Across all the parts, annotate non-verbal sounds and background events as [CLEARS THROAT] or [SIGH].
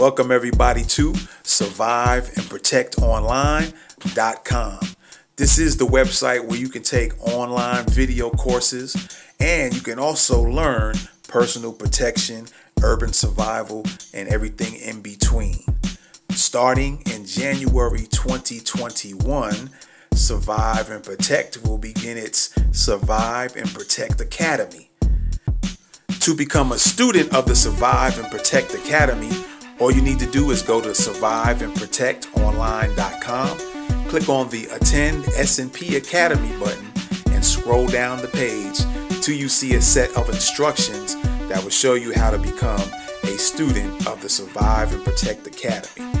Welcome everybody to surviveandprotectonline.com. This is the website where you can take online video courses and you can also learn personal protection, urban survival, and everything in between. Starting in January 2021, Survive and Protect will begin its Survive and Protect Academy. To become a student of the Survive and Protect Academy, all you need to do is go to surviveandprotectonline.com, click on the Attend S&P Academy button, and scroll down the page till you see a set of instructions that will show you how to become a student of the Survive and Protect Academy.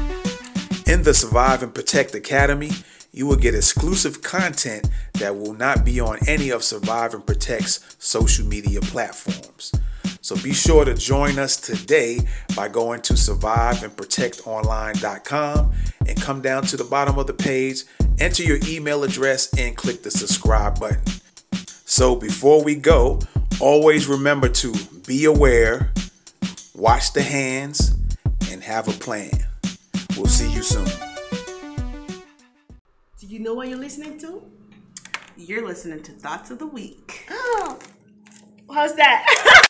In the Survive and Protect Academy, you will get exclusive content that will not be on any of Survive and Protect's social media platforms. So be sure to join us today by going to surviveandprotectonline.com and come down to the bottom of the page, enter your email address, and click the subscribe button. So before we go, always remember to be aware, wash the hands, and have a plan. We'll see you soon. Do you know what you're listening to? You're listening to Thoughts of the Week. Oh, [GASPS] how's that? [LAUGHS]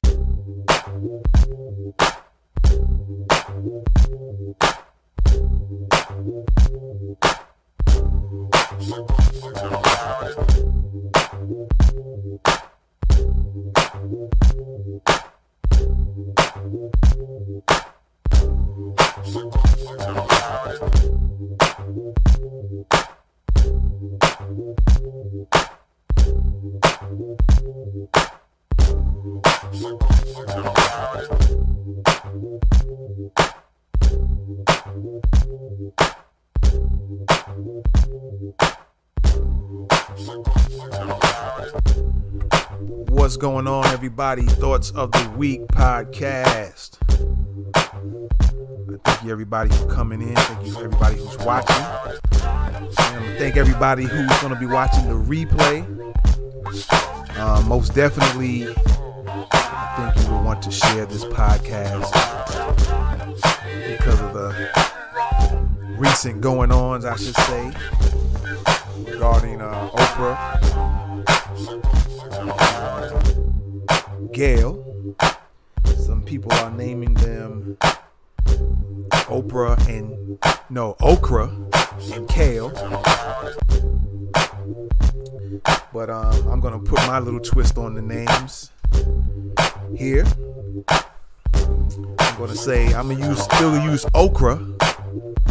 What's going on, everybody? Thoughts of the Week podcast. Thank you, everybody, for coming in. Thank you, everybody who's watching. And thank everybody who's going to be watching the replay. Uh, most definitely, I think you will want to share this podcast because of the recent going ons, I should say, regarding uh, Oprah. Gayle. Some people are naming them Oprah and no Okra and Kale. But um, I'm gonna put my little twist on the names here. I'm gonna say I'm gonna use still use Okra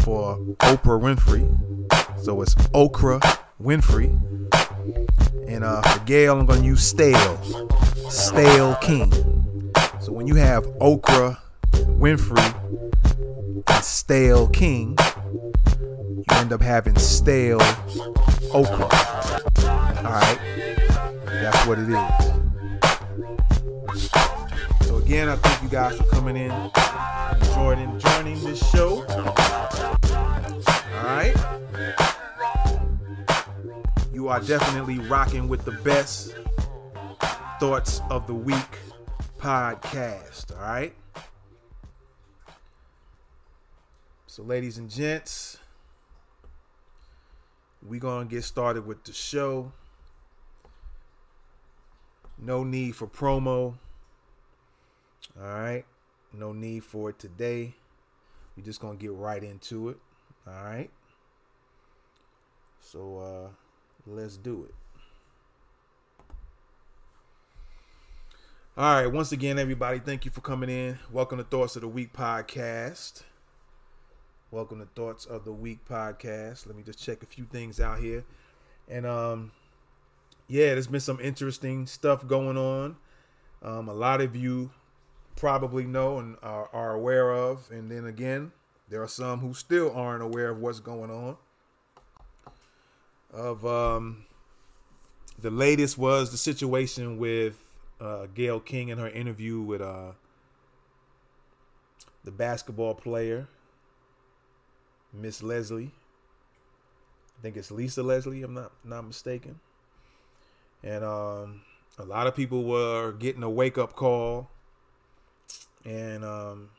for Oprah Winfrey. So it's Okra Winfrey. And uh, for Gayle, I'm gonna use Stale. Stale King. So when you have Okra Winfrey and Stale King, you end up having Stale Okra. Alright? That's what it is. So again, I thank you guys for coming in, enjoying joining this show. Alright? You are definitely rocking with the best Thoughts of the Week podcast. All right. So, ladies and gents, we're going to get started with the show. No need for promo. All right. No need for it today. We're just going to get right into it. All right. So, uh, let's do it. All right, once again, everybody, thank you for coming in. Welcome to Thoughts of the Week podcast. Welcome to Thoughts of the Week podcast. Let me just check a few things out here. And um yeah, there's been some interesting stuff going on. Um, a lot of you probably know and are, are aware of. And then again, there are some who still aren't aware of what's going on. Of um the latest was the situation with uh, Gayle King in her interview with uh, the basketball player, Miss Leslie. I think it's Lisa Leslie. I'm not not mistaken. And um, a lot of people were getting a wake up call, and um,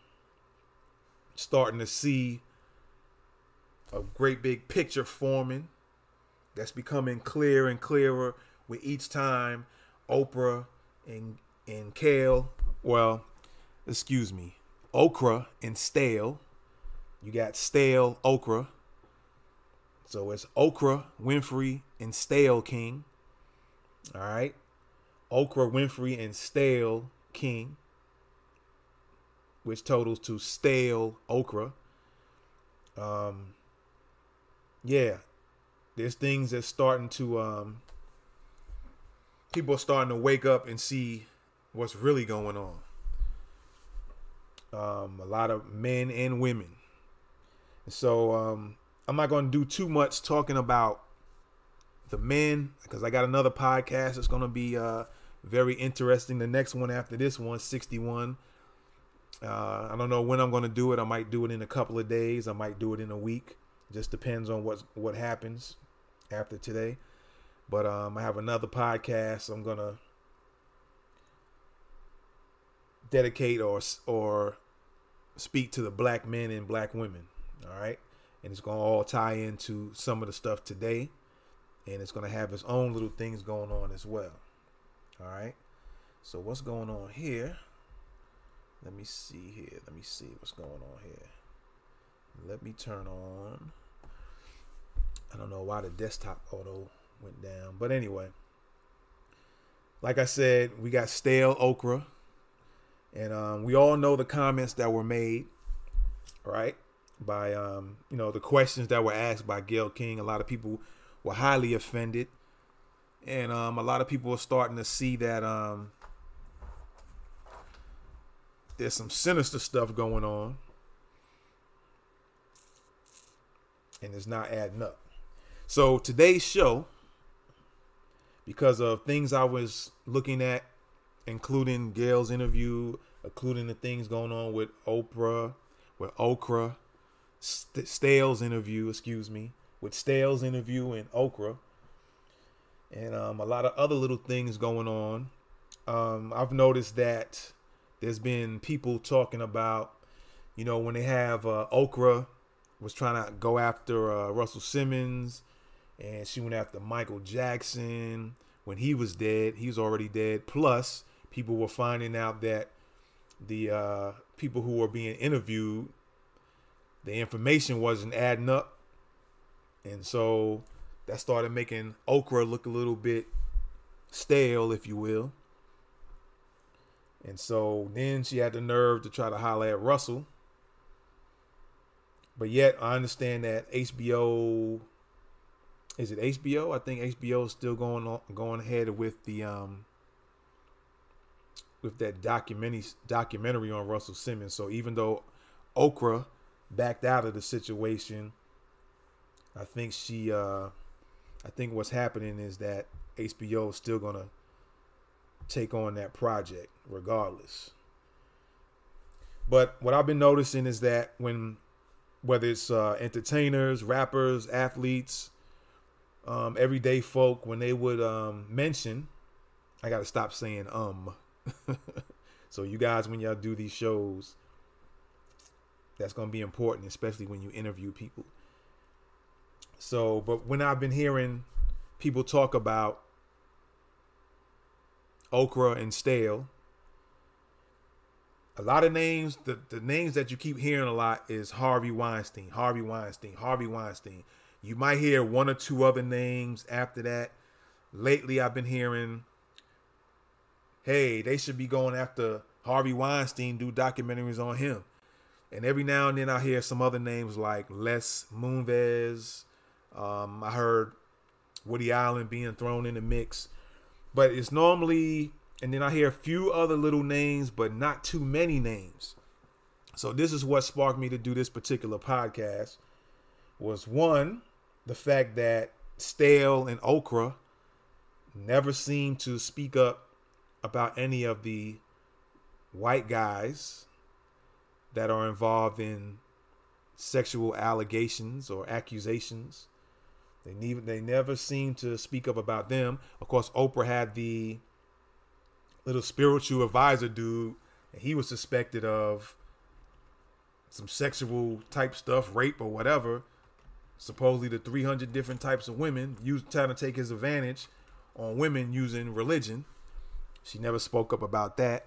starting to see a great big picture forming that's becoming clearer and clearer with each time Oprah and and Kale, well, excuse me, Okra and Stale. You got Stale Okra. So it's Okra, Winfrey, and Stale King. All right. Okra, Winfrey, and Stale King, which totals to Stale Okra. Um, yeah, there's things that's starting to um, people are starting to wake up and see what's really going on. Um, a lot of men and women. So um, I'm not going to do too much talking about the men because I got another podcast that's going to be uh, very interesting. The next one after this one, 61. Uh, I don't know when I'm going to do it. I might do it in a couple of days. I might do it in a week. Just depends on what what happens after today. But um, I have another podcast. I'm gonna dedicate or or speak to the black men and black women. All right, and it's gonna all tie into some of the stuff today, and it's gonna have its own little things going on as well. All right. So what's going on here? Let me see here. Let me see what's going on here. Let me turn on. I don't know why the desktop auto went down, but anyway. Like I said, we got stale okra, and um, we all know the comments that were made, right? By um, you know the questions that were asked by Gayle King. A lot of people were highly offended, and um, a lot of people are starting to see that um, there's some sinister stuff going on, and it's not adding up. So today's show, because of things I was looking at, including Gayle's interview, including the things going on with Oprah, with Okra, St- Stale's interview, excuse me, with Stale's interview and Okra, and um, a lot of other little things going on. Um, I've noticed that there's been people talking about, you know, when they have uh, Okra was trying to go after uh, Russell Simmons and she went after Michael Jackson when he was dead. He was already dead. Plus, people were finding out that the uh, people who were being interviewed, the information wasn't adding up, and so that started making Okra look a little bit stale, if you will. And so then she had the nerve to try to holler at Russell. But yet, I understand that HBO is it HBO? I think HBO is still going on going ahead with the um with that documentary documentary on Russell Simmons. So even though Okra backed out of the situation, I think she uh I think what's happening is that HBO is still gonna take on that project regardless. But what I've been noticing is that when whether it's uh, entertainers, rappers, athletes, um, everyday folk when they would um, mention, I got to stop saying um. [LAUGHS] so you guys, when y'all do these shows, that's gonna be important, especially when you interview people. So, but when I've been hearing people talk about okra and stale, a lot of names, the, the names that you keep hearing a lot is Harvey Weinstein, Harvey Weinstein, Harvey Weinstein. You might hear one or two other names after that. Lately, I've been hearing, hey, they should be going after Harvey Weinstein, do documentaries on him. And every now and then I hear some other names like Les Moonves. Um, I heard Woody Allen being thrown in the mix. But it's normally, and then I hear a few other little names, but not too many names. So this is what sparked me to do this particular podcast was one, the fact that Stale and Okra never seem to speak up about any of the white guys that are involved in sexual allegations or accusations. They never they never seem to speak up about them. Of course, Oprah had the little spiritual advisor dude, and he was suspected of some sexual type stuff, rape or whatever. Supposedly the 300 different types of women, use trying to take his advantage on women using religion. She never spoke up about that.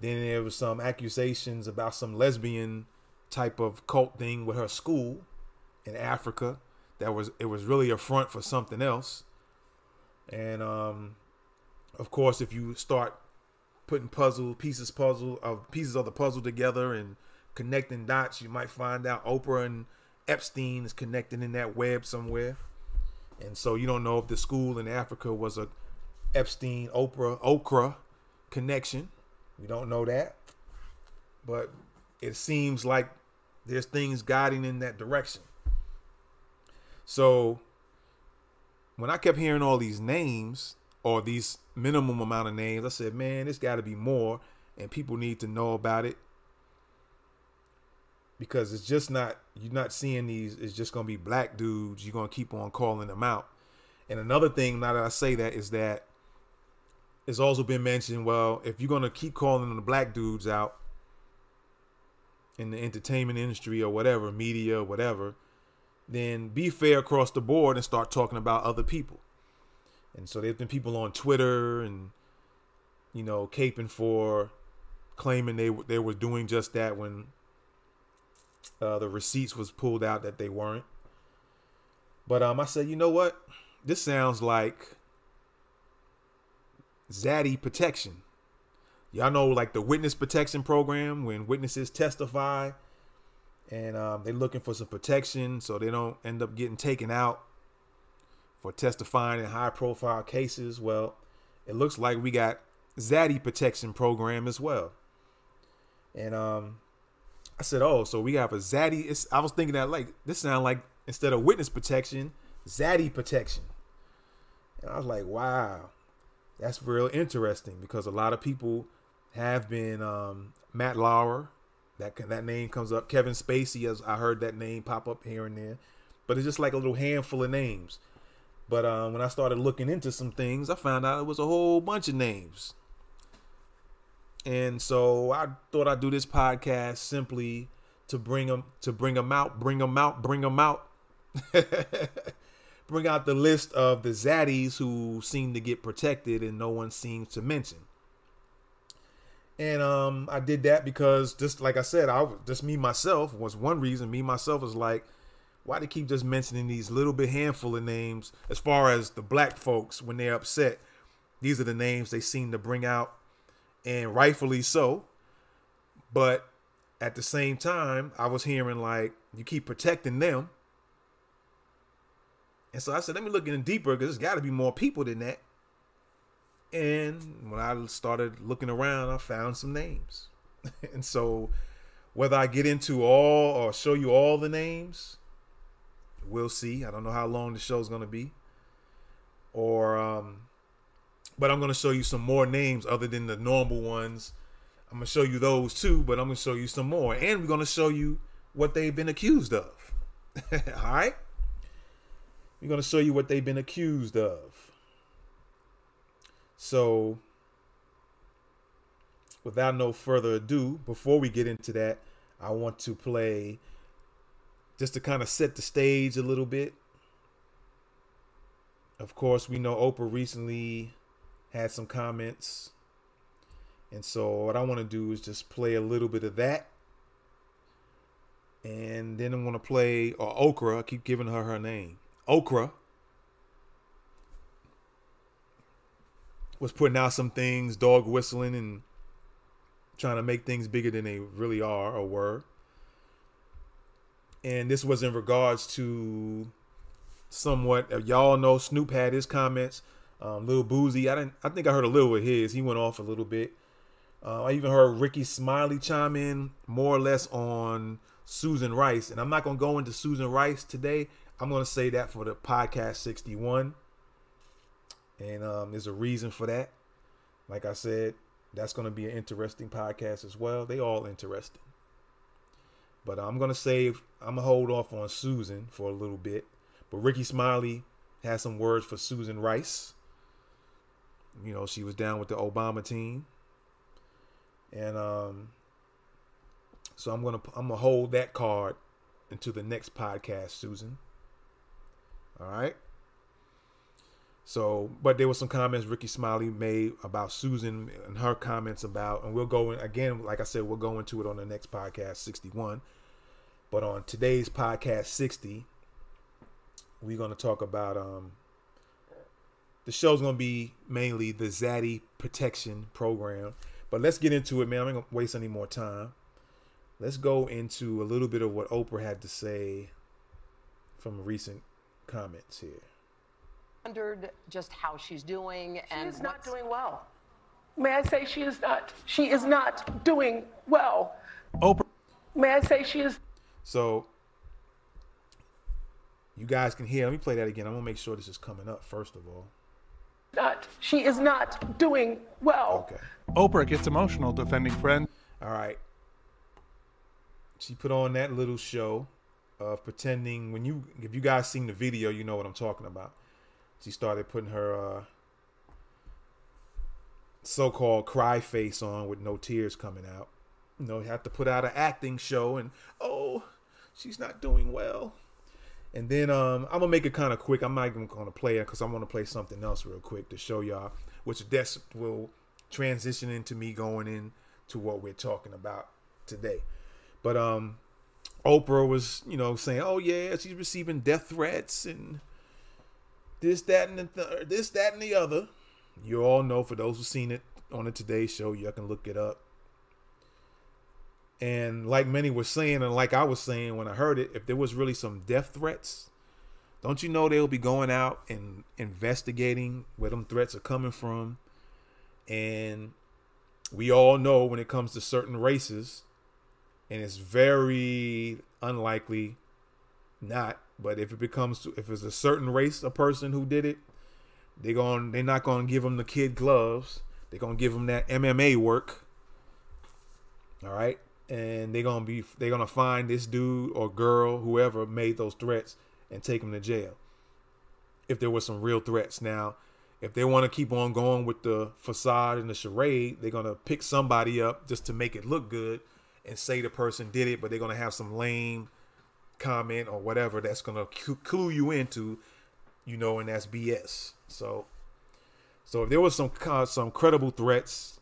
Then there was some accusations about some lesbian type of cult thing with her school in Africa. That was it was really a front for something else. And um, of course, if you start putting puzzle pieces, puzzle of pieces of the puzzle together and connecting dots, you might find out Oprah and Epstein is connected in that web somewhere. And so you don't know if the school in Africa was a Epstein, Oprah, Okra connection. We don't know that. But it seems like there's things guiding in that direction. So when I kept hearing all these names or these minimum amount of names, I said, man, there's got to be more and people need to know about it because it's just not you're not seeing these it's just to be black dudes you're to keep on calling them out. And another thing now that i say that is that it's also been mentioned well if you're to keep calling the black dudes out in the entertainment industry or whatever media or whatever then be fair across the board and start talking about other people. And so there's been people on twitter and you know caping for claiming they they were doing just that when uh, the receipts was pulled out that they weren't. But um, I said, you know what? This sounds like Zaddy protection. Y'all know like the witness protection program when witnesses testify and um, they're looking for some protection so they don't end up getting taken out for testifying in high profile cases. Well, it looks like we got Zaddy protection program as well. And um, I said, "Oh, so we have a Zaddy." It's, I was thinking that like this sound like instead of witness protection, Zaddy protection. And I was like, "Wow, that's real interesting," because a lot of people have been um, Matt Lauer. That that name comes up. Kevin Spacey, as I heard that name pop up here and there, but it's just like a little handful of names. But um, when I started looking into some things, I found out it was a whole bunch of names. And so I thought I'd do this podcast simply to bring them to bring them out, bring them out, bring them out. [LAUGHS] bring out the list of the zaddies who seem to get protected and no one seems to mention. And um, I did that because just like I said, I just me myself was one reason. Me myself was like, why they keep just mentioning these little bit handful of names as far as the black folks when they're upset. These are the names they seem to bring out and rightfully so. But at the same time, I was hearing like you keep protecting them. And so I said, let me look in deeper because there's got to be more people than that. And when I started looking around, I found some names. [LAUGHS] and so whether I get into all or show you all the names, we'll see. I don't know how long the show's going to be. Or um, but I'm going to show you some more names other than the normal ones. I'm going to show you those too, but I'm going to show you some more. And we're going to show you what they've been accused of. [LAUGHS] All right? We're going to show you what they've been accused of. So, without no further ado, before we get into that, I want to play just to kind of set the stage a little bit. Of course, we know Oprah recently had some comments. And so what I want to do is just play a little bit of that. And then I'm going to play or Okra. I keep giving her her name. Okra was putting out some things, dog whistling and trying to make things bigger than they really are or were. And this was in regards to somewhat, uh, y'all know Snoop had his comments um, Lil Boosie, I didn't. I think I heard a little of his. He went off a little bit. Uh, I even heard Rickey Smiley chime in more or less on Susan Rice, and I'm not gonna go into Susan Rice today. I'm gonna say that for the podcast 61, and um, there's a reason for that. Like I said, that's gonna be an interesting podcast as well. They all interesting, but I'm gonna save. I'm gonna hold off on Susan for a little bit. But Rickey Smiley has some words for Susan Rice. You know, she was down with the Obama team. And um, So I'm gonna I'm gonna hold that card until the next podcast, Susan. All right. So, but there was some comments Rickey Smiley made about Susan and her comments about, and we'll go in again. Like I said, we'll go into it on the next podcast, 61. But on today's podcast, 60, we're going to talk about um, the show's going to be mainly the Zaddy Protection Program. But let's get into it, man. I'm not going to waste any more time. Let's go into a little bit of what Oprah had to say from recent comments here wondered just how she's doing and She is not doing well. May I say she is not? She is not doing well. Oprah. May I say she is So you guys can hear. Let me play that again. I'm gonna make sure this is coming up first of all. Not? She is not doing well. Okay. Oprah gets emotional defending friends. All right. She put on that little show of pretending when you if you guys seen the video, you know what I'm talking about. She started putting her uh so-called cry face on with no tears coming out. You know, you have to put out an acting show and oh, she's not doing well. And then um, I'm gonna make it kind of quick. I'm not even gonna play it because I want to play something else real quick to show y'all, which this will transition into me going in to what we're talking about today. But um, Oprah was, you know, saying, "Oh yeah, she's receiving death threats and this, that, and the th- this, that, and the other." You all know, for those who've seen it on the Today Show, y'all can look it up. And like many were saying, and like I was saying when I heard it, if there was really some death threats, don't you know they'll be going out and investigating where them threats are coming from? And we all know when it comes to certain races, and it's very unlikely not, but if it becomes to, if it's a certain race, a person who did it, they're going they're not to give them the kid gloves. They're to give them that MMA work. All right? And they're to be they're to find this dude or girl whoever made those threats and take them to jail. If there were some real threats now, if they want to keep on going with the facade and the charade, they're to pick somebody up just to make it look good and say the person did it, but they're to have some lame comment or whatever that's to clue you into, you know, and that's BS. So, so if there was some uh, some credible threats,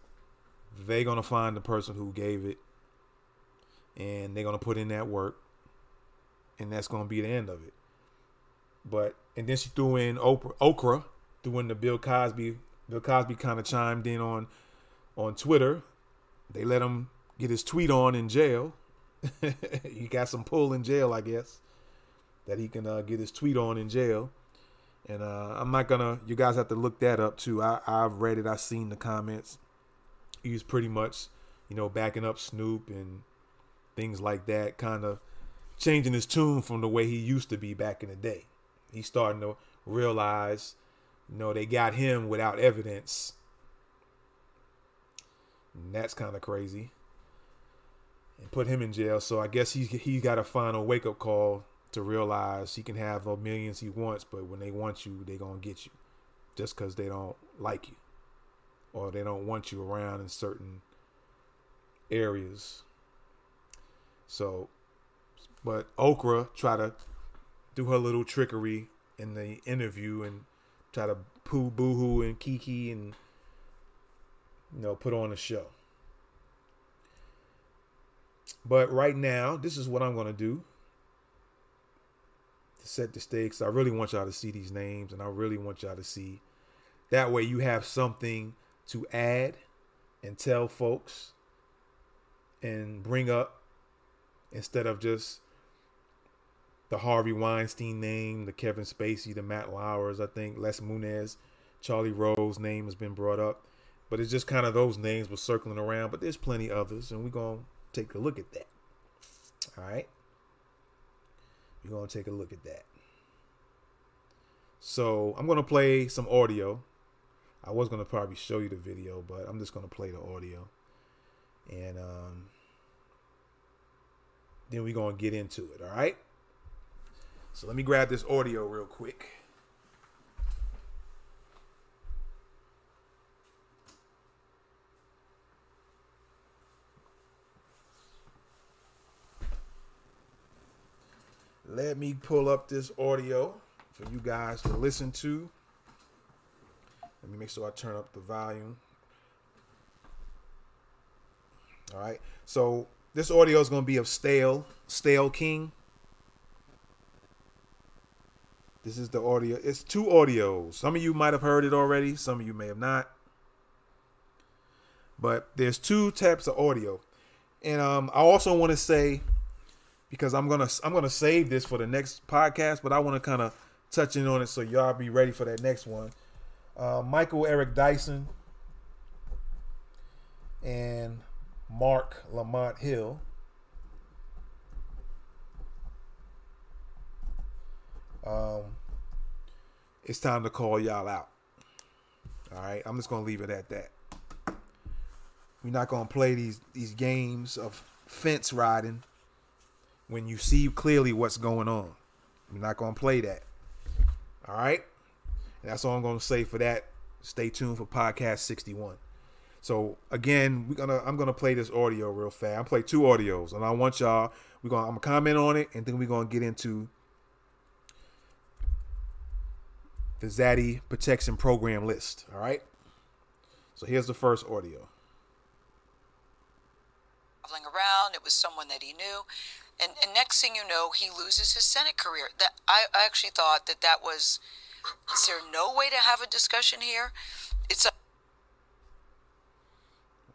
they're gonna find the person who gave it, and they're gonna put in that work, and that's gonna be the end of it. But and then she threw in Oprah, Okra, threw in the Bill Cosby. Bill Cosby kind of chimed in on on Twitter. They let him get his tweet on in jail. [LAUGHS] he got some pull in jail, I guess, that he can uh, get his tweet on in jail. And uh, I'm not gonna. You guys have to look that up too. I, I've read it. I've seen the comments. He's pretty much, you know, backing up Snoop and things like that. Kind of changing his tune from the way he used to be back in the day. He's starting to realize, you know, they got him without evidence. And that's kind of crazy. And put him in jail. So I guess he he got a final wake up call to realize he can have the millions he wants, but when they want you, they gonna get you, just because they don't like you, or they don't want you around in certain areas. So, but Okra try to do her little trickery in the interview and try to poo boohoo and kiki and you know put on a show. But right now, this is what I'm gonna do to set the stakes. I really want y'all to see these names, and I really want y'all to see. That way, you have something to add and tell folks and bring up instead of just the Harvey Weinstein name, the Kevin Spacey, the Matt Lauers, I think Les Munez, Charlie Rose name has been brought up. But it's just kind of those names were circling around, but there's plenty others, and we're to take a look at that. All right. We're to take a look at that. So I'm to play some audio. I was to probably show you the video, but I'm just to play the audio. And um, then we're going to get into it. All right. So let me grab this audio real quick. Let me pull up this audio for you guys to listen to. Let me make sure I turn up the volume. All right. So this audio is going to be of Stale, Stale King. This is the audio. It's two audios. Some of you might have heard it already. Some of you may have not. But there's two types of audio. And um, I also want to say, because I'm gonna I'm gonna save this for the next podcast, but I want to kind of touch in on it so y'all be ready for that next one. Uh, Michael Eric Dyson and Marc Lamont Hill. Um, it's time to call y'all out. All right, I'm just gonna leave it at that. We're not gonna play these these games of fence riding when you see clearly what's going on. We're not gonna play that. All right, and that's all I'm gonna say for that. Stay tuned for podcast 61. So again, we're gonna I'm gonna play this audio real fast. I'm play two audios, and I want y'all. We're gonna I'm gonna comment on it, and then we're gonna get into the Zaddy protection program list. All right. So here's the first audio. Traveling around, it was someone that he knew, and, and next thing you know, he loses his Senate career. That I, I actually thought that that was. Is there no way to have a discussion here? It's a.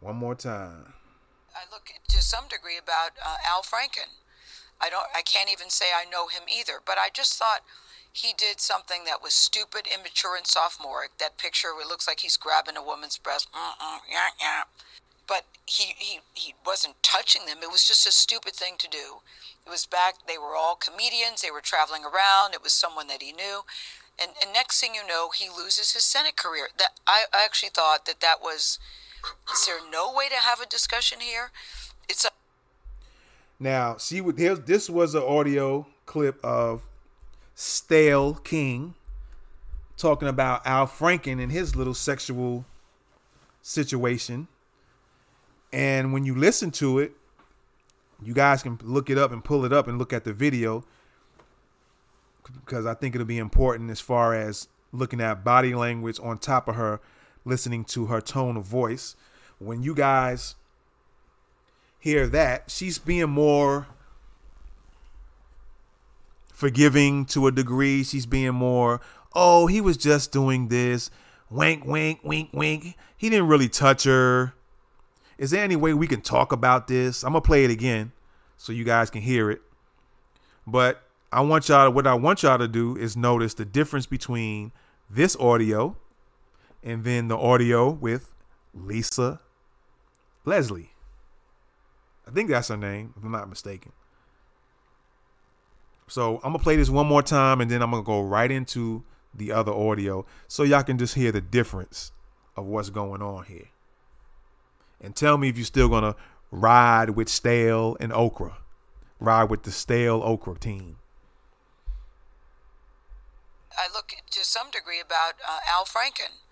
One more time. I look to some degree about uh, Al Franken. I don't. I can't even say I know him either. But I just thought he did something that was stupid, immature, and sophomoric. That picture it looks like he's grabbing a woman's breast. Mm-mm, yeah, yeah. But he, he, he wasn't touching them. It was just a stupid thing to do. It was back, they were all comedians. They were traveling around. It was someone that he knew. And, and next thing you know, he loses his Senate career. That I, I actually thought that that was. Is there no way to have a discussion here? It's a. Now, see here's this was an audio clip of Stale King talking about Al Franken and his little sexual situation. And when you listen to it, you guys can look it up and pull it up and look at the video because I think it'll be important as far as looking at body language on top of her listening to her tone of voice. When you guys hear that, she's being more forgiving to a degree. She's being more, oh, he was just doing this. Wink, wink, wink, wink. He didn't really touch her. Is there any way we can talk about this? I'm going to play it again so you guys can hear it. But I want y'all, what I want y'all to do is notice the difference between this audio and then the audio with Lisa Leslie. I think that's her name, if I'm not mistaken. So I'm gonna play this one more time and then I'm gonna go right into the other audio so y'all can just hear the difference of what's going on here. And tell me if you're still gonna ride with Stale and Okra. Ride with the Stale Okra team. I look to some degree about uh, Al Franken.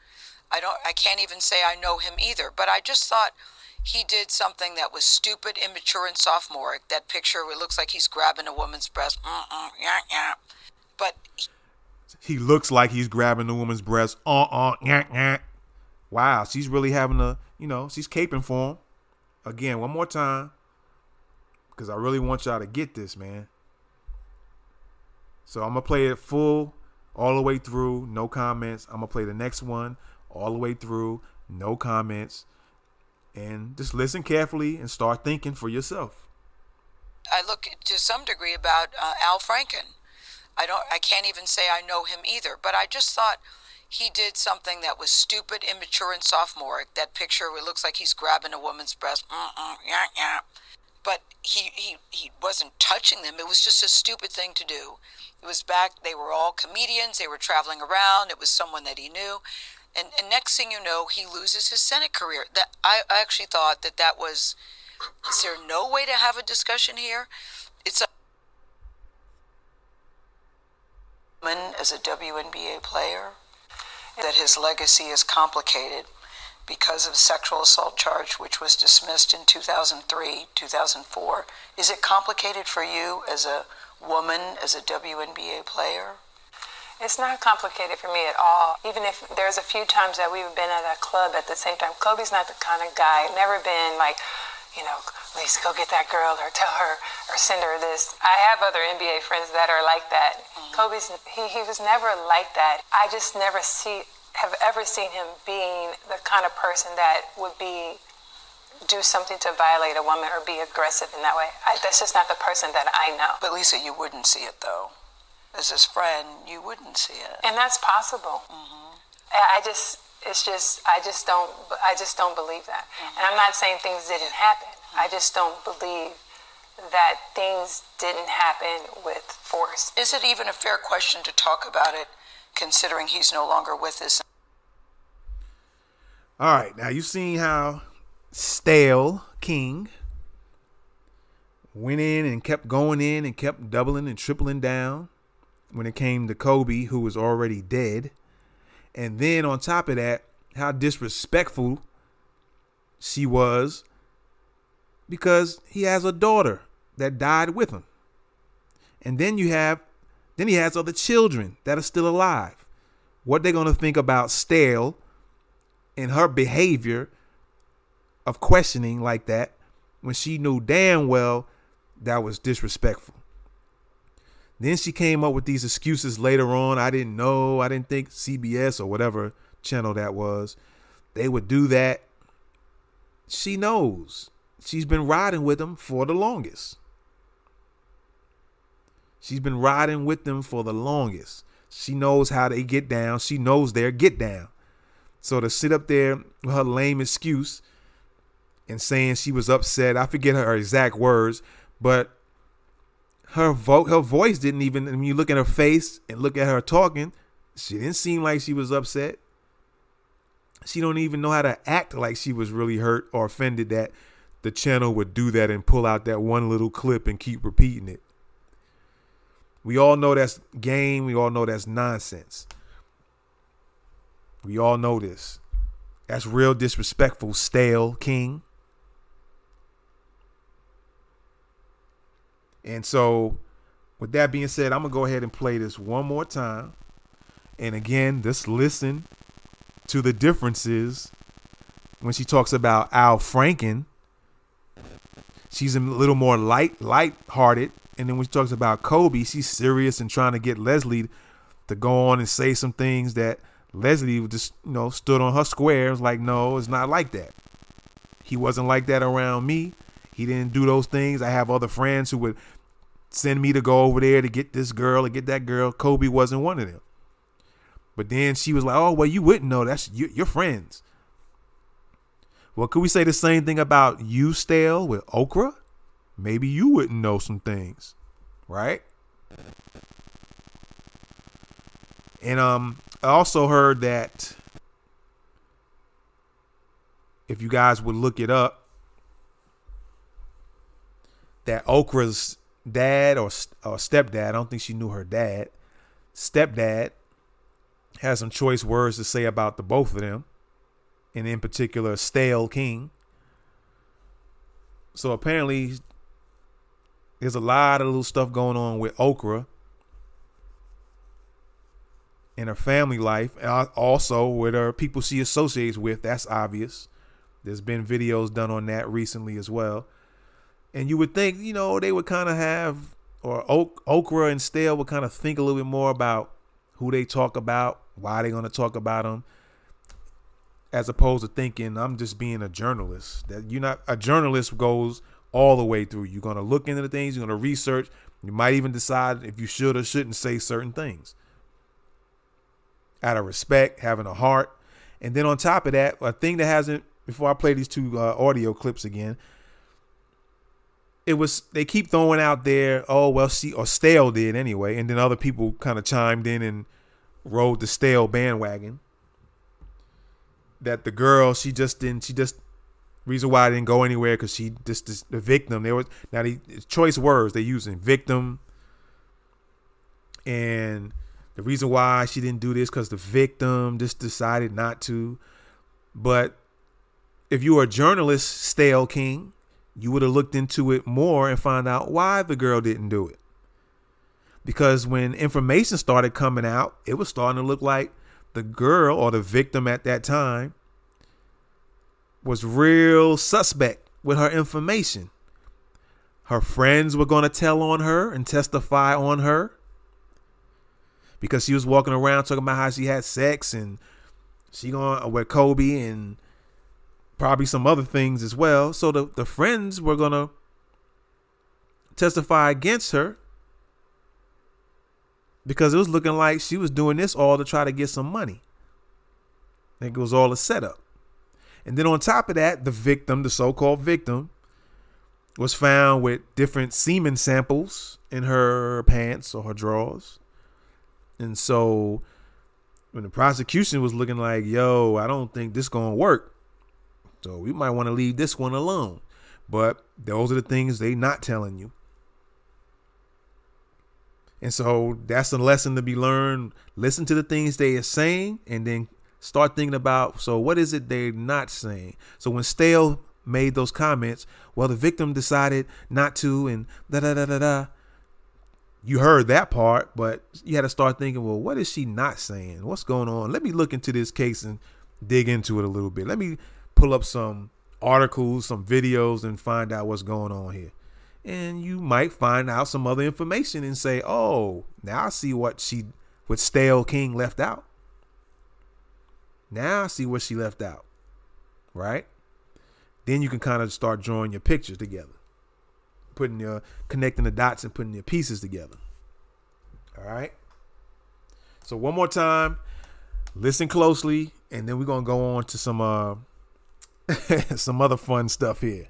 I don't. I can't even say I know him either. But I just thought he did something that was stupid, immature, and sophomoric. That picture it looks like he's grabbing a woman's breast. Mm-mm, yeah, yeah. But he, he looks like he's grabbing the woman's breast. Uh uh, yeah, yeah. Wow, she's really having a, you know, she's caping for him. Again, one more time, because I really want y'all to get this, man. So I'm gonna play it full, all the way through, no comments. I'm gonna play the next one all the way through, no comments, and just listen carefully and start thinking for yourself. I look to some degree about uh, Al Franken. I don't. I can't even say I know him either. But I just thought he did something that was stupid, immature, and sophomoric. That picture it looks like he's grabbing a woman's breast. Mm-mm, yeah, yeah. But he, he, he wasn't touching them. It was just a stupid thing to do. It was back, they were all comedians. They were traveling around. It was someone that he knew. And, and next thing you know, he loses his Senate career. That I, actually thought that that was. Is there no way to have a discussion here? It's a woman as a WNBA player that his legacy is complicated because of sexual assault charge which was dismissed in 2003 2004 is it complicated for you as a woman as a WNBA player? It's not complicated for me at all. Even if there's a few times that we've been at a club at the same time, Kobe's not the kind of guy, never been like, you know, Lisa, go get that girl or tell her or send her this. I have other NBA friends that are like that. Mm-hmm. Kobe's, he, he was never like that. I just never see, have ever seen him being the kind of person that would be, do something to violate a woman or be aggressive in that way. I, that's just not the person that I know. But Lisa, you wouldn't see it though. As his friend, you wouldn't see it. and that's possible. Mm-hmm. I I just, it's just, I just don't, I just don't believe that. Mm-hmm. And I'm not saying things didn't happen. I mm-hmm. just don't believe that things didn't happen with force. Is it even a fair question to talk about it, considering he's no longer with us? All right, now you've seen how stale King went in and kept going in and kept doubling and tripling down when it came to Kobe, who was already dead. And then on top of that, how disrespectful she was because he has a daughter that died with him. And then you have then he has other children that are still alive. What they're going to think about stale and her behavior of questioning like that when she knew damn well that was disrespectful. Then she came up with these excuses later on. I didn't know. I didn't think CBS or whatever channel that was, they would do that. She knows. She's been riding with them for the longest. She's been riding with them for the longest. She knows how they get down. She knows their get down. So to sit up there with her lame excuse and saying she was upset, I forget her exact words, but her vo- her voice didn't even. When you look at her face and look at her talking, she didn't seem like she was upset. She don't even know how to act like she was really hurt or offended that the channel would do that and pull out that one little clip and keep repeating it. We all know that's game. We all know that's nonsense. We all know this. That's real disrespectful, stale king. And so, with that being said, I'm going to go ahead and play this one more time. And again, just listen to the differences when she talks about Al Franken. She's a little more light, light-hearted, and then when she talks about Kobe, she's serious and trying to get Leslie to go on and say some things that Leslie just, you know, stood on her square. It was like, no, it's not like that. He wasn't like that around me. He didn't do those things. I have other friends who would send me to go over there to get this girl or get that girl. Kobe wasn't one of them. But then she was like, "Oh, well, you wouldn't know. That's you, your friends." Well, could we say the same thing about you, Stale, with Okra? Maybe you wouldn't know some things, right? And um, I also heard that if you guys would look it up, that Okra's dad or, or stepdad, I don't think she knew her dad, stepdad has some choice words to say about the both of them, and in particular, Stale King. So apparently, there's a lot of little stuff going on with Okra in her family life, and also with her people she associates with. That's obvious. There's been videos done on that recently as well. And you would think, you know, they would kind of have, or Okra and Stale would kind of think a little bit more about who they talk about, why they're going to talk about them, as opposed to thinking I'm just being a journalist. That you're not a journalist goes all the way through. You're going to look into the things, you're going to research. You might even decide if you should or shouldn't say certain things. Out of respect, having a heart. And then on top of that, a thing that hasn't, before I play these two uh, audio clips again, it was they keep throwing out there, oh well, she or Stale did anyway, and then other people kind of chimed in and rode the Stale bandwagon. That the girl, she just didn't, she just reason why I didn't go anywhere because she just, just the victim. There was now the choice words they using victim, and the reason why she didn't do this because the victim just decided not to. But if you were a journalist, Stale King, you would have looked into it more and find out why the girl didn't do it. because when information started coming out, it was starting to look like the girl or the victim at that time was real suspect with her information. Her friends were going to tell on her and testify on her because she was walking around talking about how she had sex and she going with Kobe and probably some other things as well. So the, the friends were going to testify against her because it was looking like she was doing this all to try to get some money. I think it was all a setup. And then on top of that, the victim, the so-called victim, was found with different semen samples in her pants or her drawers. And so when the prosecution was looking like, yo, I don't think this gonna work. So we might want to leave this one alone. But those are the things they not telling you. And so that's a lesson to be learned. Listen to the things they are saying and then start thinking about so what is it they're not saying? So when Stale made those comments, well, the victim decided not to and da da da da da. You heard that part, but you had to start thinking, well, what is she not saying? What's going on? Let me look into this case and dig into it a little bit. Let me pull up some articles, some videos, and find out what's going on here and you might find out some other information and say, "Oh, now I see what she what Stale King left out." Now I see what she left out. Right? Then you can kind of start drawing your pictures together. Putting your connecting the dots and putting your pieces together. All right? So one more time, listen closely and then we're to go on to some uh [LAUGHS] some other fun stuff here.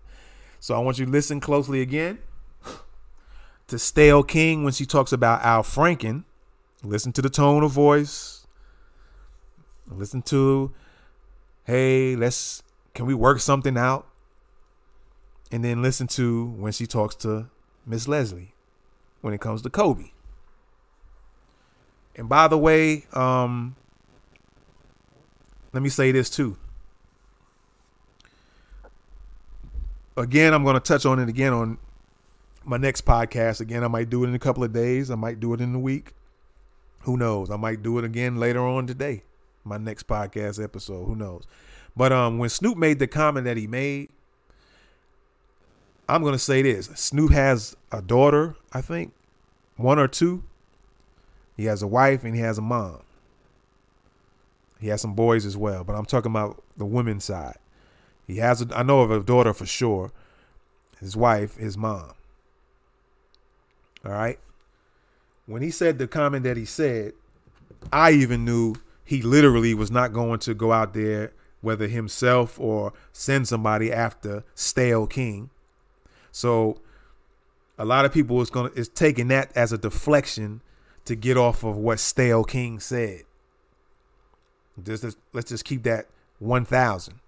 So I want you to listen closely again to Stale King when she talks about Al Franken. Listen to the tone of voice. Listen to, hey, let's, can we work something out? And then listen to when she talks to Miss Leslie when it comes to Kobe. And by the way, um, let me say this too. Again, I'm going to touch on it again on my next podcast. Again, I might do it in a couple of days. I might do it in a week. Who knows? I might do it again later on today. My next podcast episode. Who knows? But um, when Snoop made the comment that he made, I'm gonna say this: Snoop has a daughter, I think, one or two. He has a wife and he has a mom. He has some boys as well, but I'm talking about the women's side. He has, a, I know of a daughter for sure. His wife, his mom. All right. When he said the comment that he said, I even knew he literally was not going to go out there, whether himself or send somebody after Stale King. So a lot of people is gonna is taking that as a deflection to get off of what Stale King said. Just let's just keep that one thousand.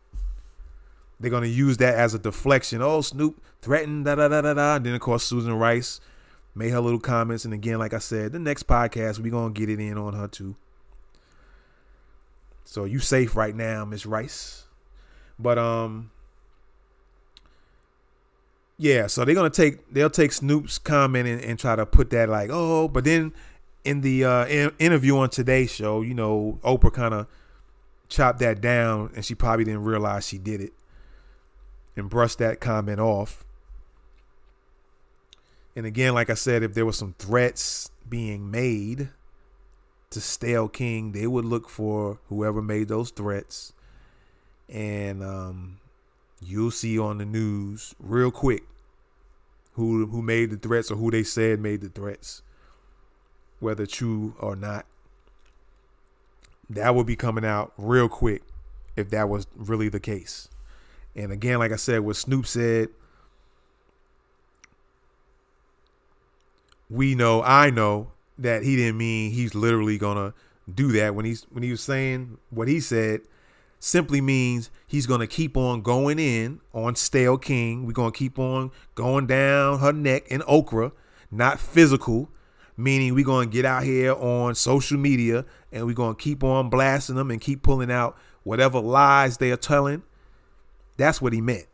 They're gonna use that as a deflection. Oh, Snoop threatened, da da da da da. Then of course Susan Rice made her little comments. And again, like I said, the next podcast we're gonna get it in on her too. So you safe right now, Miss Rice. But um yeah, so they're gonna take they'll take Snoop's comment and, and try to put that like, oh, but then in the uh in, interview on today's show, you know, Oprah kind of chopped that down and she probably didn't realize she did it and brush that comment off. And again, like I said, if there were some threats being made to Stale King, they would look for whoever made those threats. And um, you'll see on the news real quick who who made the threats or who they said made the threats, whether true or not. That would be coming out real quick if that was really the case. And again, like I said, what Snoop said, we know, I know that he didn't mean he's literally gonna do that when he's when he was saying what he said simply means he's gonna keep on going in on Stale King. We're gonna keep on going down her neck in okra, not physical, meaning we're gonna get out here on social media and we're gonna keep on blasting them and keep pulling out whatever lies they are telling that's what he meant.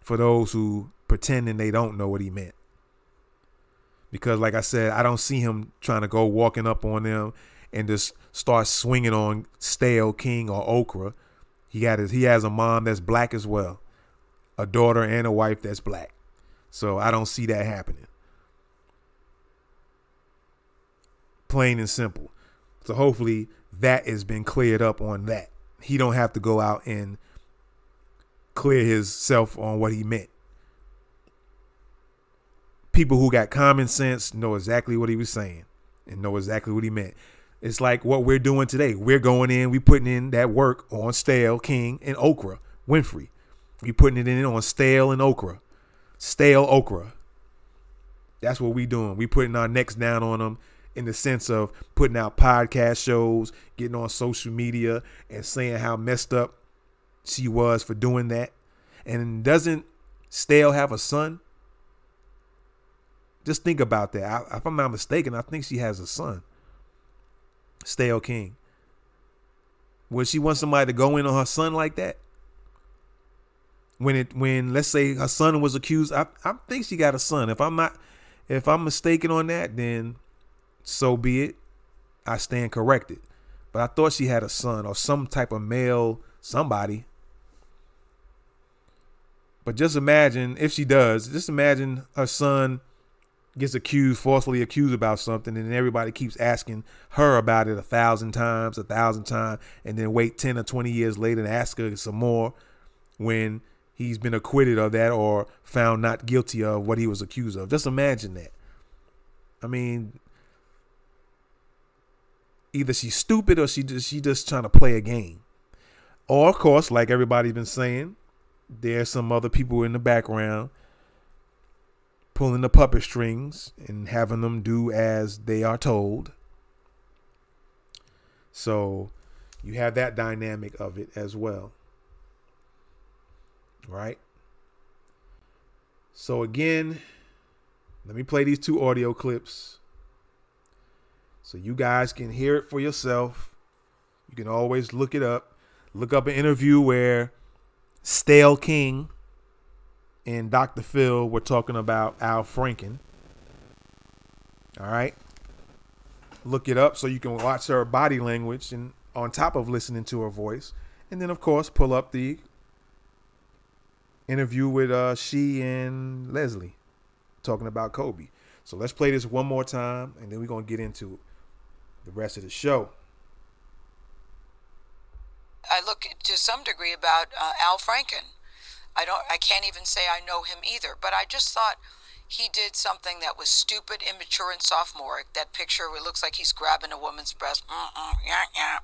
For those who pretending they don't know what he meant. because like I said, I don't see him trying to go walking up on them and just start swinging on stale king or okra. He got his, he has a mom that's black as well, a daughter and a wife that's black. So I don't see that happening. Plain and simple. So hopefully that has been cleared up on that. He don't have to go out and clear himself on what he meant people who got common sense know exactly what he was saying and know exactly what he meant. It's like what we're doing today. We're going in, we putting in that work on Stale, King, and Okra, Winfrey. We putting it in on Stale and Okra. Stale Okra. That's what we doing. We putting our necks down on them in the sense of putting out podcast shows, getting on social media and saying how messed up she was for doing that. And doesn't Stale have a son? Just think about that. I, if I'm not mistaken, I think she has a son. Stale King. Would she want somebody to go in on her son like that? When it when let's say her son was accused, I, I think she got a son. If I'm not if I'm mistaken on that, then so be it. I stand corrected. But I thought she had a son or some type of male somebody. But just imagine if she does, just imagine her son gets accused, falsely accused about something, and everybody keeps asking her about it a thousand times, a thousand times, and then wait 10 or 20 years later and ask her some more when he's been acquitted of that or found not guilty of what he was accused of. Just imagine that. I mean, either she's stupid or she just, she just trying to play a game. Or, of course, like everybody's been saying, there's some other people in the background pulling the puppet strings and having them do as they are told. So you have that dynamic of it as well. Right? So again, let me play these two audio clips so you guys can hear it for yourself. You can always look it up. Look up an interview where Stale King and Dr. Phil were talking about Al Franken. All right. Look it up so you can watch her body language and on top of listening to her voice. And then of course pull up the interview with uh she and Leslie talking about Kobe. So let's play this one more time and then we're gonna get into the rest of the show. I look to some degree about uh, Al Franken I don't I can't even say I know him either, but I just thought he did something that was stupid, immature, and sophomoric. That picture it looks like he's grabbing a woman's breast. Mm-mm, yeah, yeah.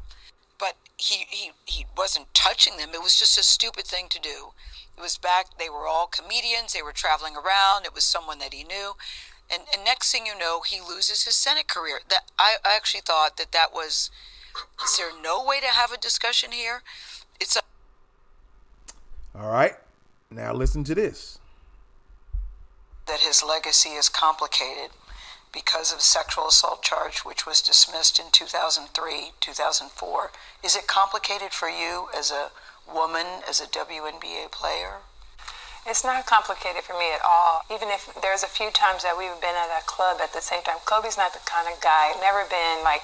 But he, he, he wasn't touching them. It was just a stupid thing to do. It was back, they were all comedians. They were traveling around. It was someone that he knew. And, and next thing you know, he loses his Senate career. That I actually thought that that was, is there no way to have a discussion here? It's a. All right. Now listen to this. That his legacy is complicated because of a sexual assault charge which was dismissed in 2003, 2004. Is it complicated for you as a woman, as a WNBA player? It's not complicated for me at all. Even if there's a few times that we've been at a club at the same time. Kobe's not the kind of guy, never been like,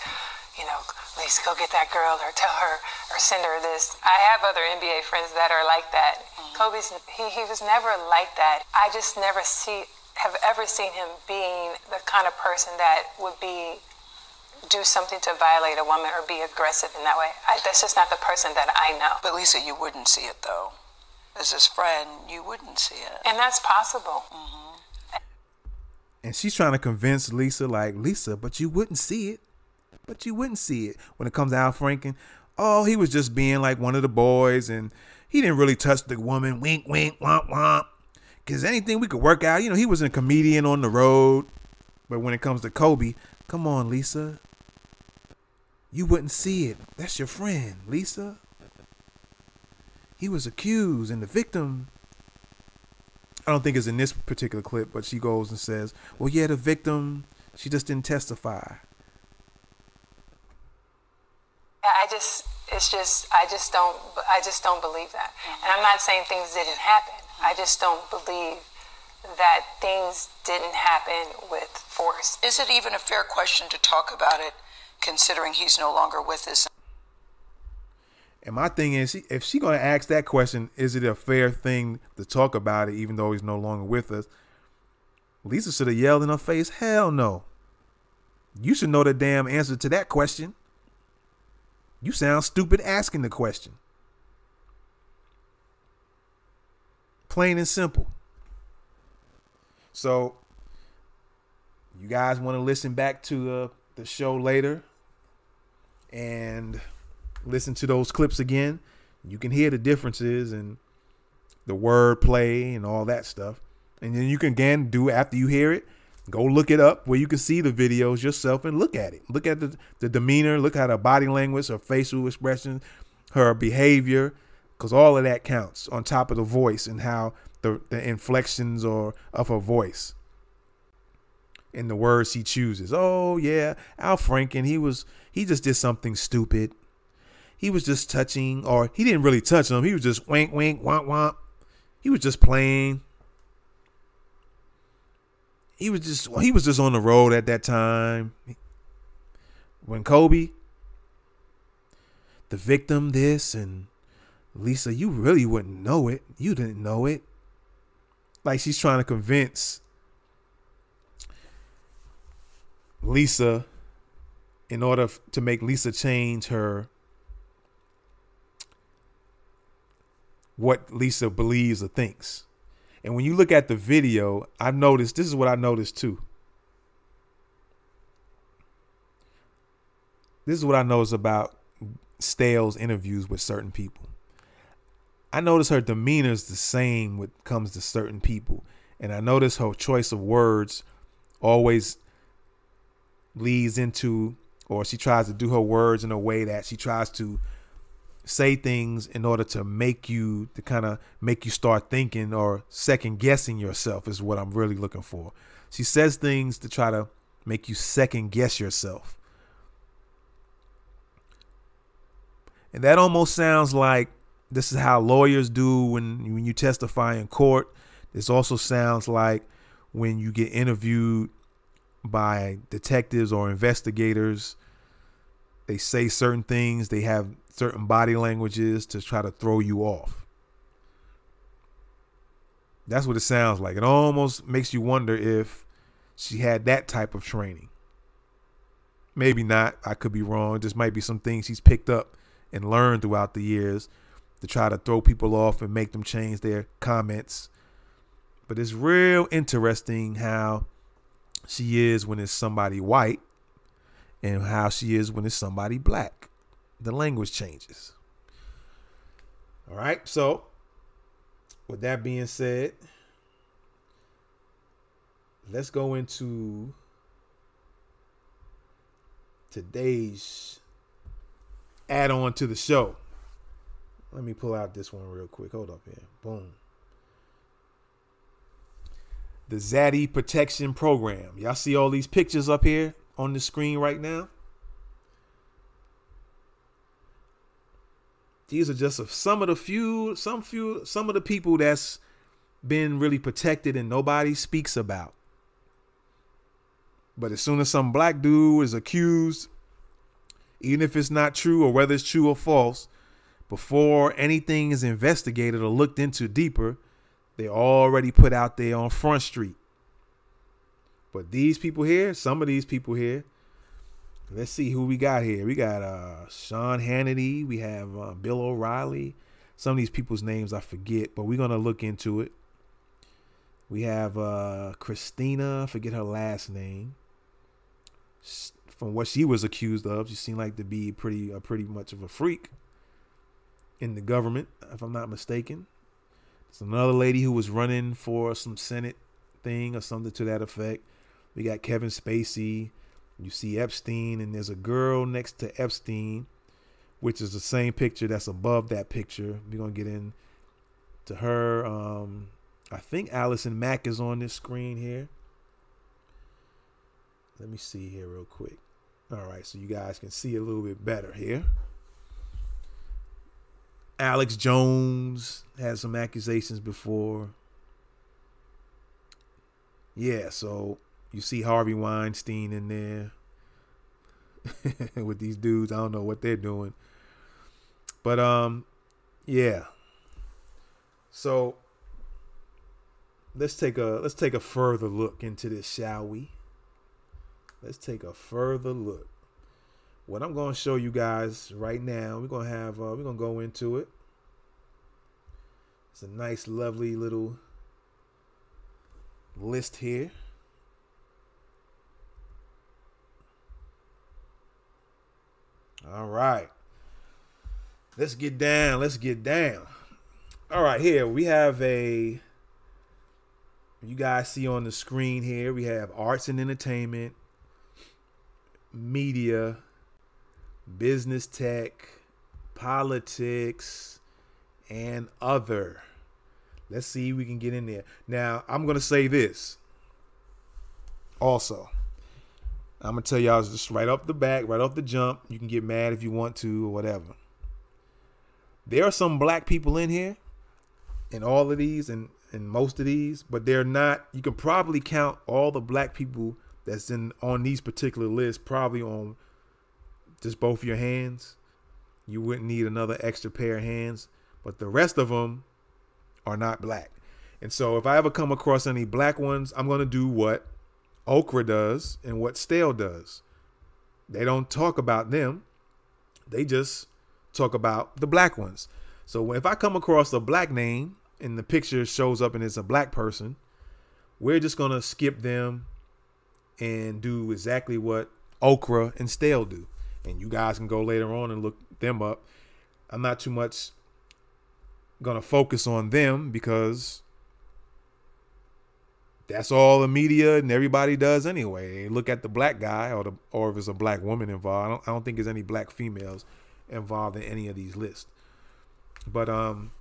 you know, Lisa, go get that girl or tell her or send her this. I have other NBA friends that are like that. Mm-hmm. Kobe's, he, he was never like that. I just never see, have ever seen him being the kind of person that would be, do something to violate a woman or be aggressive in that way. I, that's just not the person that I know. But Lisa, you wouldn't see it though. As his friend, you wouldn't see it. And that's possible. Mm-hmm. And she's trying to convince Lisa, like, Lisa, but you wouldn't see it but you wouldn't see it when it comes to Al Franken. Oh, he was just being like one of the boys, and he didn't really touch the woman. Wink, wink, womp, womp. Cause anything we could work out, you know, he was a comedian on the road. But when it comes to Kobe, come on, Lisa. You wouldn't see it. That's your friend, Lisa. He was accused, and the victim. I don't think it's in this particular clip, but she goes and says, "Well, yeah, the victim, she just didn't testify." I just, it's just, I just don't, I just don't believe that. Mm-hmm. And I'm not saying things didn't happen. I mm-hmm. just don't believe that things didn't happen with force. Is it even a fair question to talk about it, considering he's no longer with us? And my thing is, if she's gonna ask that question, is it a fair thing to talk about it, even though he's no longer with us? Lisa should have yelled in her face, "Hell no!" You should know the damn answer to that question. You sound stupid asking the question. Plain and simple. So, you guys want to listen back to the, the show later and listen to those clips again. You can hear the differences and the wordplay and all that stuff. And then you can again do after you hear it, go look it up where you can see the videos yourself and look at it. Look at the, the demeanor, look at her body language, her facial expression, her behavior, because all of that counts on top of the voice and how the, the inflections or of her voice and the words he chooses. Oh yeah, Al Franken, he was he just did something stupid. He was just touching, or he didn't really touch them. He was just wink, wink, womp, womp. He was just playing. He was just he was just on the road at that time. When Kobe, the victim, this and Lisa, you really wouldn't know it. You didn't know it. Like she's trying to convince Lisa in order to make Lisa change her what Lisa believes or thinks. And when you look at the video, I've noticed this is what I noticed too. This is what I noticed about Stale's interviews with certain people. I notice her demeanor is the same when it comes to certain people. And I notice her choice of words always leads into, or she tries to do her words in a way that she tries to say things in order to make you, to kind of make you start thinking or second guessing yourself, is what I'm really looking for. She says things to try to make you second guess yourself. And that almost sounds like this is how lawyers do when when you testify in court. This also sounds like when you get interviewed by detectives or investigators. They say certain things, they have certain body languages to try to throw you off. That's what it sounds like. It almost makes you wonder if she had that type of training. Maybe not. I could be wrong. This might be some things she's picked up and learned throughout the years to try to throw people off and make them change their comments. But it's real interesting how she is when it's somebody white and how she is when it's somebody black. The language changes. All right. So, with that being said, let's go into today's add on to the show. Let me pull out this one real quick. Hold up here. Boom. The Zaddy Protection Program. Y'all see all these pictures up here on the screen right now? These are just some of the few, some few, some of the people that's been really protected and nobody speaks about. But as soon as some black dude is accused, even if it's not true or whether it's true or false, before anything is investigated or looked into deeper, they're already put out there on Front Street. But these people here, some of these people here, let's see who we got here. We got uh, Sean Hannity, we have uh, Bill O'Reilly. Some of these people's names I forget, but we're gonna look into it. We have uh, Christina, forget her last name. From what she was accused of, she seemed like to be pretty, uh, pretty much of a freak in the government, if I'm not mistaken. There's another lady who was running for some Senate thing or something to that effect. We got Kevin Spacey. You see Epstein, and there's a girl next to Epstein, which is the same picture that's above that picture. We're gonna get in to her. Um, I think Allison Mack is on this screen here. Let me see here real quick. All right, so you guys can see a little bit better here. Alex Jones had some accusations before. yeah, so you see Harvey Weinstein in there [LAUGHS] with these dudes. I don't know what they're doing. But um yeah. So let's take a let's take a further look into this, shall we? Let's take a further look. What I'm going to show you guys right now, we're going to have uh, we're going to go into it. It's a nice lovely little list here. All right. Let's get down. Let's get down. All right, here we have a you guys see on the screen here, we have arts and entertainment, media, business tech, politics, and other. Let's see if we can get in there. Now, I'm going to say this also. I'm to tell y'all just right off the back, right off the jump. You can get mad if you want to or whatever. There are some black people in here in all of these and in most of these, but they're not. You can probably count all the black people that's in on these particular lists probably on just both your hands. You wouldn't need another extra pair of hands, but the rest of them are not black. And so if I ever come across any black ones, I'm going to do what Okra does and what Stale does. They don't talk about them. They just talk about the black ones. So if I come across a black name and the picture shows up and it's a black person, we're just going to skip them and do exactly what Okra and Stale do. And you guys can go later on and look them up. I'm not too much going to focus on them because that's all the media and everybody does anyway. They look at the black guy or the or if it's a black woman involved. I don't, I don't think there's any black females involved in any of these lists. But um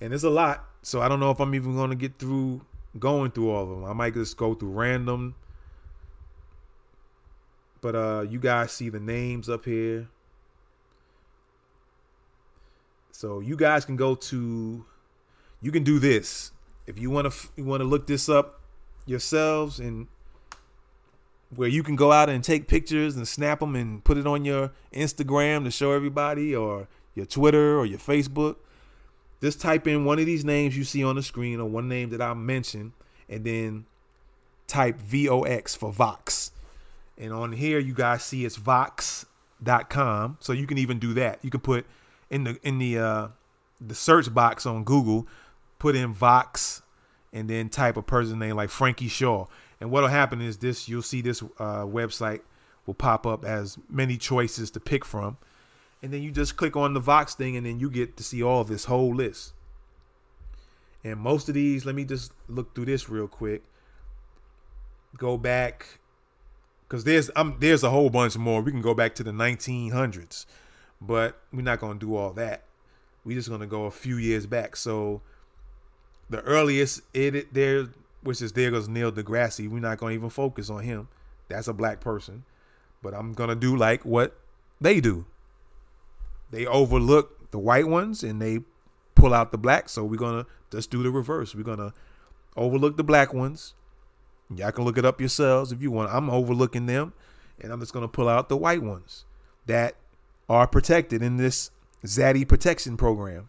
and there's a lot. So I don't know if I'm even going to get through going through all of them. I might just go through random. But uh you guys see the names up here. So you guys can go to you can do this. If you want to want to look this up yourselves and where you can go out and take pictures and snap them and put it on your Instagram to show everybody or your Twitter or your Facebook. Just type in one of these names you see on the screen or one name that I mentioned and then type VOX for Vox. And on here you guys see it's vox.com. So you can even do that. You can put in the in the uh the search box on Google, put in Vox and then type a person name like Frankie Shaw. And what'll happen is this you'll see this uh, website will pop up as many choices to pick from. And then you just click on the Vox thing and then you get to see all this whole list. And most of these, let me just look through this real quick. Go back because there's um there's a whole bunch more. We can go back to the 1900s, but we're not gonna do all that. We're just gonna go a few years back. So the earliest edit there, which is there goes Neil deGrasse. We're not gonna even focus on him. That's a black person, but I'm gonna do like what they do. They overlook the white ones and they pull out the black. So we're gonna just do the reverse. We're gonna overlook the black ones. Y'all can look it up yourselves if you want. I'm overlooking them, and I'm just gonna pull out the white ones that are protected in this Zaddy protection program.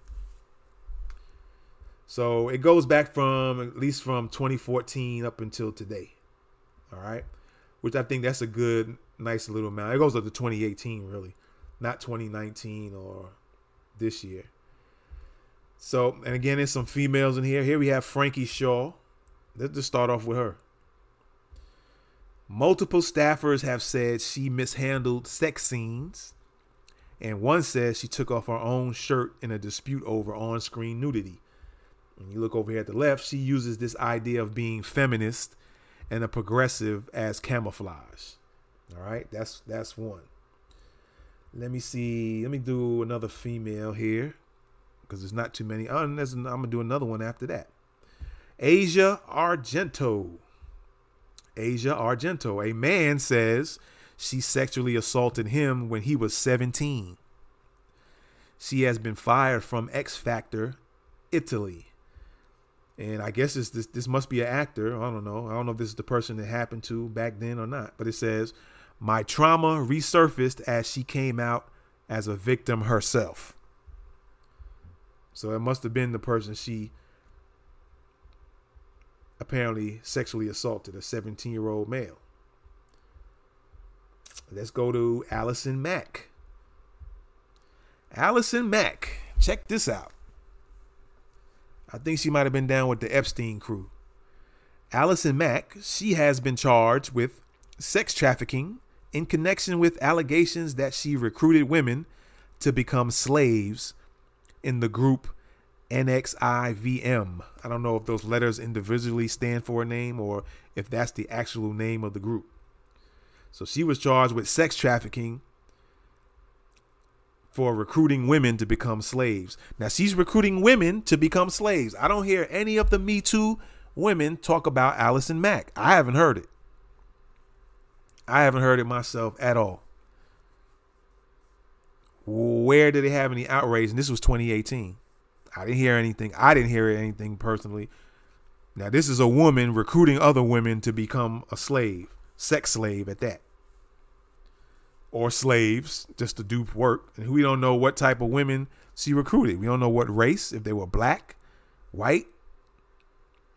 So it goes back from at least from 2014 up until today. All right. Which I think that's a good, nice little amount. It goes up to 2018, really, not 2019 or this year. So, and again, there's some females in here. Here we have Frankie Shaw. Let's just start off with her. Multiple staffers have said she mishandled sex scenes, and one says she took off her own shirt in a dispute over on screen nudity. And you look over here at the left, she uses this idea of being feminist and a progressive as camouflage. All right, that's that's one. Let me see. Let me do another female here because there's not too many. Oh, I'm gonna do another one after that. Asia Argento. Asia Argento. A man says she sexually assaulted him when he was 17. She has been fired from X Factor, Italy. And I guess this this must be an actor. I don't know. I don't know if this is the person that happened to back then or not. But it says, My trauma resurfaced as she came out as a victim herself. So it must have been the person she apparently sexually assaulted, a 17 year old male. Let's go to Allison Mack. Allison Mack, check this out. I think she might have been down with the Epstein crew. Allison Mack, she has been charged with sex trafficking in connection with allegations that she recruited women to become slaves in the group NXIVM. I don't know if those letters individually stand for a name or if that's the actual name of the group. So she was charged with sex trafficking for recruiting women to become slaves. Now she's recruiting women to become slaves. I don't hear any of the Me Too women talk about Allison Mack. I haven't heard it. I haven't heard it myself at all. Where did they have any outrage? And this was 2018. I didn't hear anything. I didn't hear anything personally. Now, this is a woman recruiting other women to become a slave, sex slave at that. Or slaves just to do work. And we don't know what type of women she recruited. We don't know what race, if they were black, white,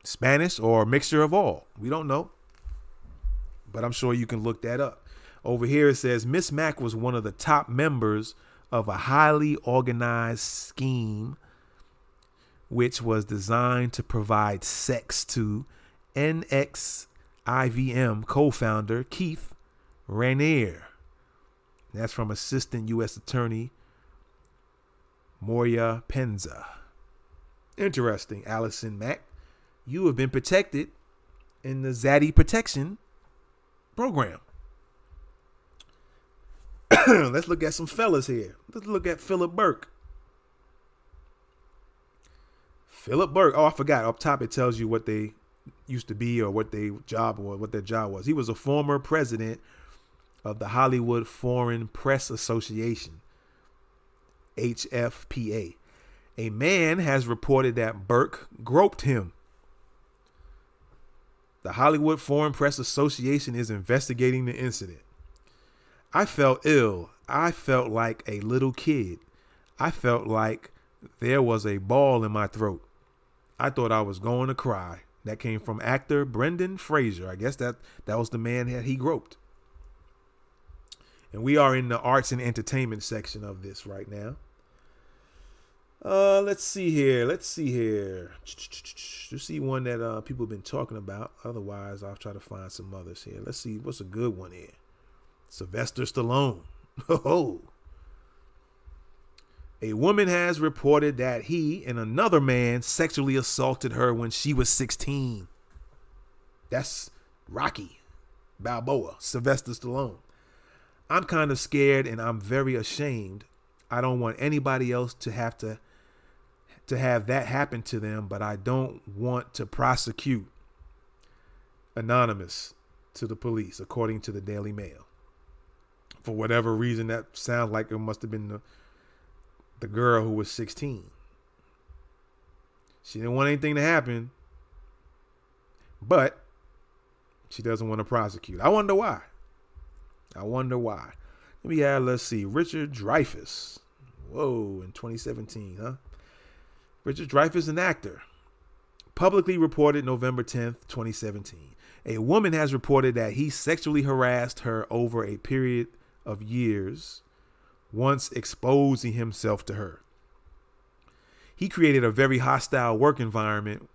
Spanish, or a mixture of all. We don't know. But I'm sure you can look that up. Over here it says Miss Mack was one of the top members of a highly organized scheme which was designed to provide sex to NXIVM co founder Keith Raniere. That's from Assistant U.S. Attorney Moira Penza. Interesting, Allison Mack. You have been protected in the Zaddy Protection Program. [CLEARS THROAT] Let's look at some fellas here. Let's look at Philip Berk. Philip Berk. Oh, I forgot. Up top, it tells you what they used to be or what they job or what their job was. He was a former president of the Hollywood Foreign Press Association, HFPA. A man has reported that Berk groped him. The Hollywood Foreign Press Association is investigating the incident. I felt ill. I felt like a little kid. I felt like there was a ball in my throat. I thought I was going to cry. That came from actor Brendan Fraser. I guess that that was the man that he groped. And we are in the arts and entertainment section of this right now. Uh, let's see here. Let's see here. To see one that uh people have been talking about. Otherwise, I'll try to find some others here. Let's see what's a good one here. Sylvester Stallone. [LAUGHS] Oh, a woman has reported that he and another man sexually assaulted her when she was 16. That's Rocky Balboa, Sylvester Stallone. I'm kind of scared and I'm very ashamed. I don't want anybody else to have to to have that happen to them, but I don't want to prosecute anonymous to the police according to the Daily Mail. For whatever reason that sounds like it must have been the the girl who was 16. She didn't want anything to happen, but she doesn't want to prosecute. I wonder why. I wonder why. Let me add, let's see, Richard Dreyfuss. Whoa, in 2017, huh? Richard Dreyfuss, an actor, publicly reported November 10th, 2017. A woman has reported that he sexually harassed her over a period of years once exposing himself to her. He created a very hostile work environment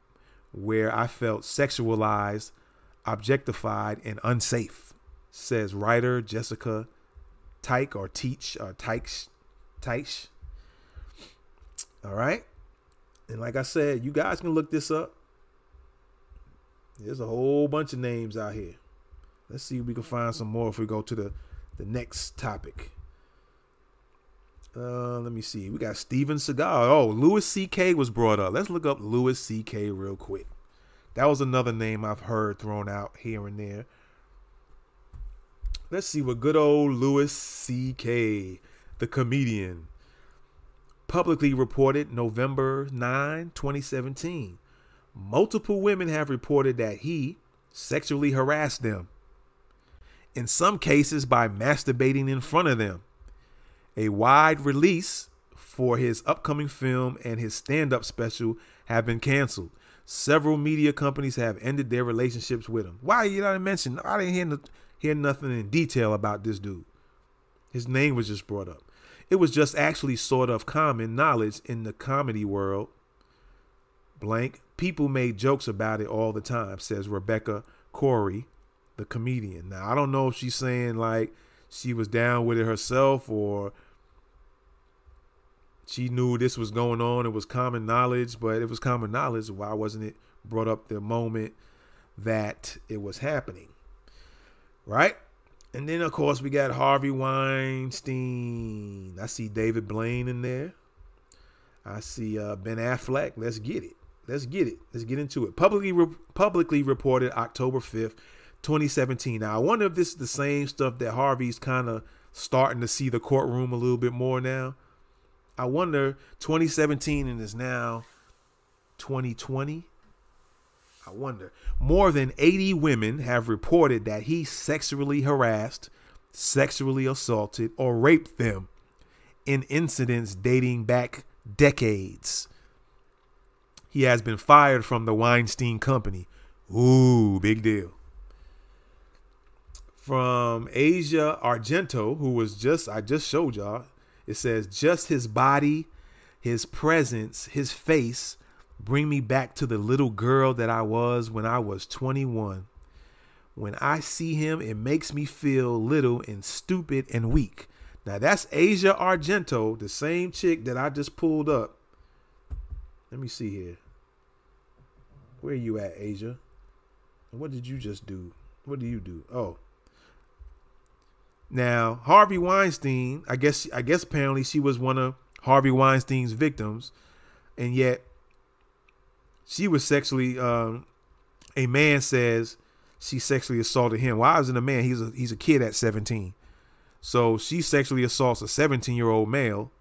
where I felt sexualized, objectified, and unsafe, says writer Jessica Tyke or Teach or Tykes. Tykes. All right. And like I said, you guys can look this up. There's a whole bunch of names out here. Let's see if we can find some more if we go to the, the next topic. Uh, let me see. We got Steven Seagal. Oh, Louis C.K. was brought up. Let's look up Louis C.K. real quick. That was another name I've heard thrown out here and there. Let's see what good old Louis C.K., the comedian, publicly reported November 9, 2017. multiple women have reported that he sexually harassed them. In some cases, by masturbating in front of them. A wide release for his upcoming film and his stand up special have been canceled. Several media companies have ended their relationships with him. Why you not mention? Oh, I didn't hear, no, hear nothing in detail about this dude. His name was just brought up. It was just actually sort of common knowledge in the comedy world. Blank. People made jokes about it all the time, says Rebecca Corry, the comedian. Now, I don't know if she's saying like she was down with it herself or she knew this was going on. It was common knowledge, but it was common knowledge. Why wasn't it brought up the moment that it was happening? Right? And then, of course, we got Harvey Weinstein. I see David Blaine in there. I see uh, Ben Affleck. Let's get it. Let's get it. Let's get into it. Publicly, re- publicly reported October 5th, 2017. Now, I wonder if this is the same stuff that Harvey's kind of starting to see the courtroom a little bit more now. I wonder 2017 and is now 2020. I wonder. More than 80 women have reported that he sexually harassed, sexually assaulted, or raped them in incidents dating back decades. He has been fired from the Weinstein Company. Ooh, big deal. From Asia Argento, who was just, I just showed y'all, it says, just his body, his presence, his face bring me back to the little girl that I was when I was 21. When I see him, it makes me feel little and stupid and weak. Now that's Asia Argento, the same chick that I just pulled up. Let me see here. Where are you at, Asia? What did you just do? What do you do? Oh. Now, Harvey Weinstein, I guess I guess apparently she was one of Harvey Weinstein's victims, and yet she was sexually um, a man says she sexually assaulted him. Why isn't a man? He's a he's a kid at 17. So she sexually assaults a 17 year old male,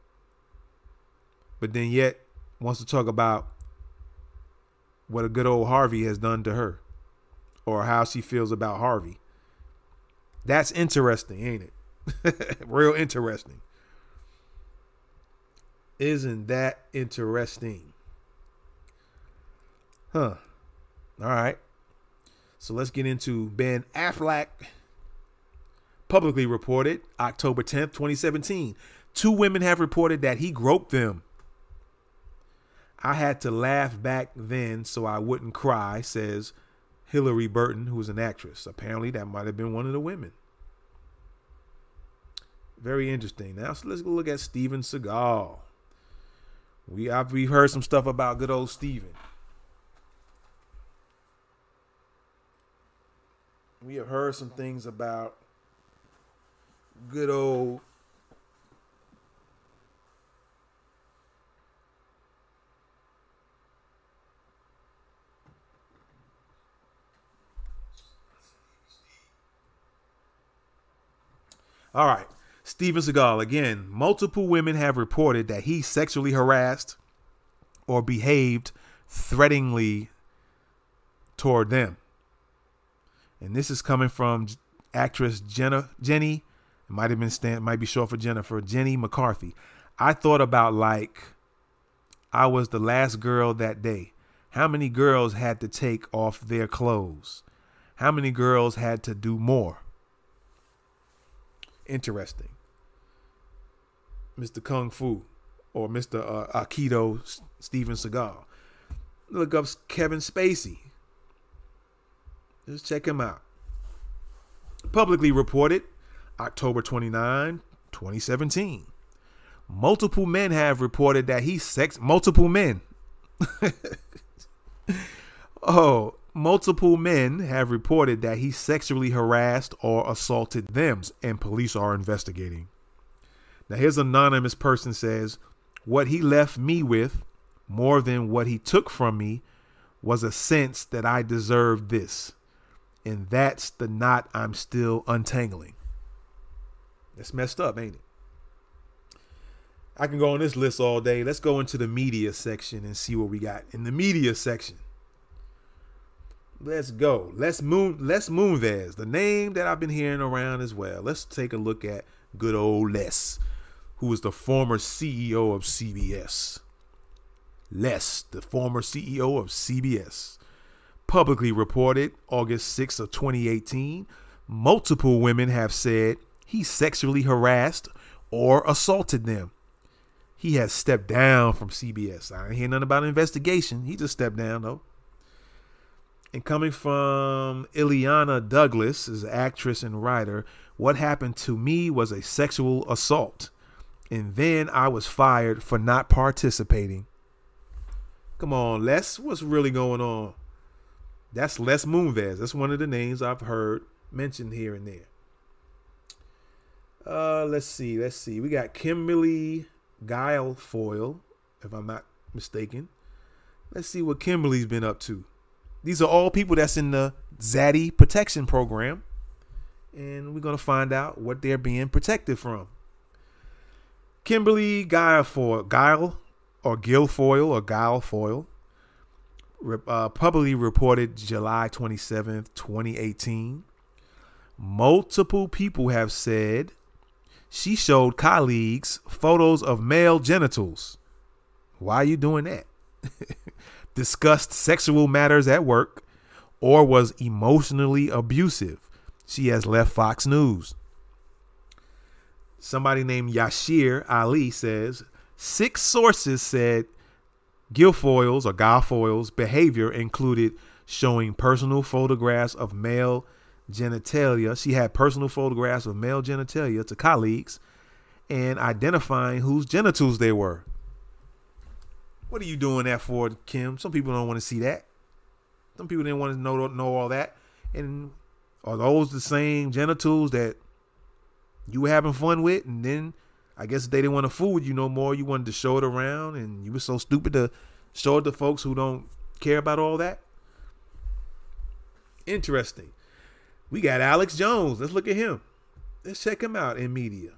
but then yet wants to talk about what a good old Harvey has done to her or how she feels about Harvey. That's interesting, ain't it? [LAUGHS] Real interesting. Isn't that interesting? Huh. All right. So let's get into Ben Affleck. Publicly reported October 10th, 2017. Two women have reported that he groped them. I had to laugh back then so I wouldn't cry, says Hilarie Burton, who's an actress. Apparently, that might have been one of the women. Very interesting. Now, so let's look at Steven Seagal. We have we've heard some stuff about good old Steven. We have heard some things about good old All right. Steven Seagal, again, multiple women have reported that he sexually harassed or behaved threateningly toward them. And this is coming from actress Jenna Jenny, it might have been stand might be short for Jennifer, Jenny McCarthy. I thought about like I was the last girl that day. How many girls had to take off their clothes? How many girls had to do more? Interesting. Mr. Kung Fu or Mr. Uh, Aikido Steven Seagal. Look up Kevin Spacey. Just check him out. Publicly reported October 29, 2017. Multiple men have reported that he sex multiple men. [LAUGHS] oh, multiple men have reported that he sexually harassed or assaulted them and police are investigating. Now his anonymous person says, "What he left me with more than what he took from me was a sense that I deserved this." And that's the knot I'm still untangling. That's messed up, ain't it? I can go on this list all day. Let's go into the media section and see what we got. In the media section, Let's go. Let's moon. Let's Moonves, the name that I've been hearing around as well. Let's take a look at good old Les, who was the former CEO of CBS. Les, the former CEO of CBS, publicly reported August 6th of 2018, multiple women have said he sexually harassed or assaulted them. He has stepped down from CBS. I ain't hear nothing about an investigation. He just stepped down though. And coming from Illeana Douglas, is actress and writer, what happened to me was a sexual assault. And then I was fired for not participating. Come on, Les, what's really going on? That's Les Moonves. That's one of the names I've heard mentioned here and there. Uh, let's see, let's see. We got Kimberly Guilfoyle, if I'm not mistaken. Let's see what Kimberly's been up to. These are all people that's in the Zaddy protection program. And we're going to find out what they're being protected from. Kimberly Guilfoyle, Guile or Guilfoyle or Guilfoyle, uh, publicly reported July 27th, 2018. Multiple people have said she showed colleagues photos of male genitals. Why are you doing that? [LAUGHS] discussed sexual matters at work, or was emotionally abusive. She has left Fox News. Somebody named Yashar Ali says six sources said Guilfoyle's or Guilfoyle's behavior included showing personal photographs of male genitalia. She had personal photographs of male genitalia to colleagues and identifying whose genitals they were. What are you doing that for, Kim? Some people don't want to see that. Some people didn't want to know know all that. And are those the same genitals that you were having fun with? And then I guess they didn't want to fool with you no more. You wanted to show it around, and you were so stupid to show it to folks who don't care about all that. Interesting. We got Alex Jones. Let's look at him. Let's check him out in media.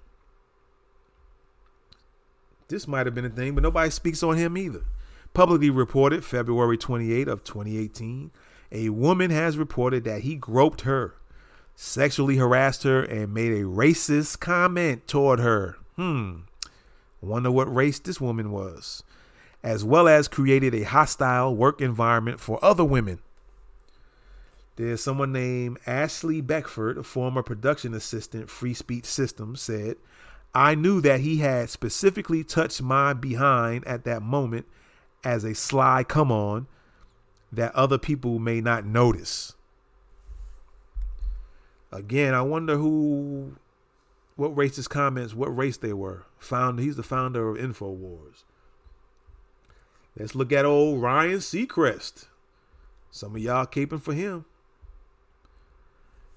This might have been a thing, but nobody speaks on him either. Publicly reported February 28 of 2018, a woman has reported that he groped her, sexually harassed her, and made a racist comment toward her. Hmm. Wonder what race this woman was. As well as created a hostile work environment for other women. There's someone named Ashley Beckford, a former production assistant, Free Speech Systems, said, I knew that he had specifically touched my behind at that moment as a sly come on that other people may not notice. Again, I wonder who, what racist comments, what race they were. Found he's the founder of Infowars. Let's look at old Ryan Seacrest. Some of y'all caping for him.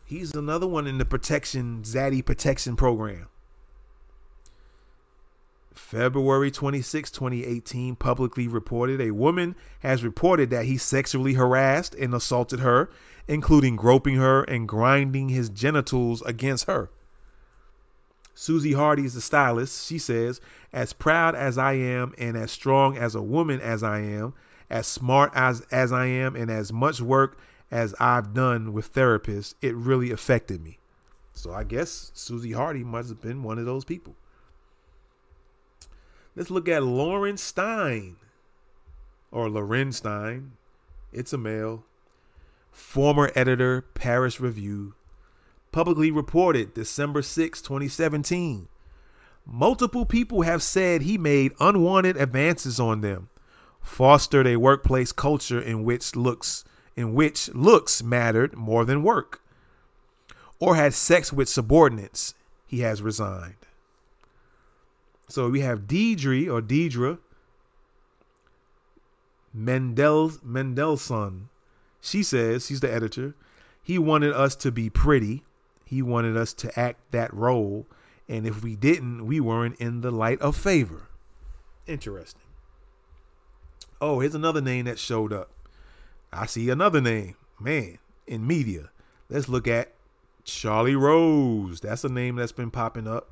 He's another one in the protection Zaddy protection program. February 26, 2018, publicly reported a woman has reported that he sexually harassed and assaulted her, including groping her and grinding his genitals against her. Susie Hardy is the stylist. She says, As proud as I am and as strong as a woman as I am, as smart as, as I am, and as much work as I've done with therapists, it really affected me. So I guess Susie Hardy must have been one of those people. Let's look at Lauren Stein or Loren Stein. It's a male. Former editor, Paris Review. Publicly reported December 6, 2017. Multiple people have said he made unwanted advances on them, fostered a workplace culture in which looks in which looks mattered more than work, or had sex with subordinates. He has resigned. So we have Deidre or Deidre Mendel Mendelssohn. She says she's the editor. He wanted us to be pretty. He wanted us to act that role, and if we didn't, we weren't in the light of favor. Interesting. Oh, here's another name that showed up. I see another name, man, in media. Let's look at Charlie Rose. That's a name that's been popping up.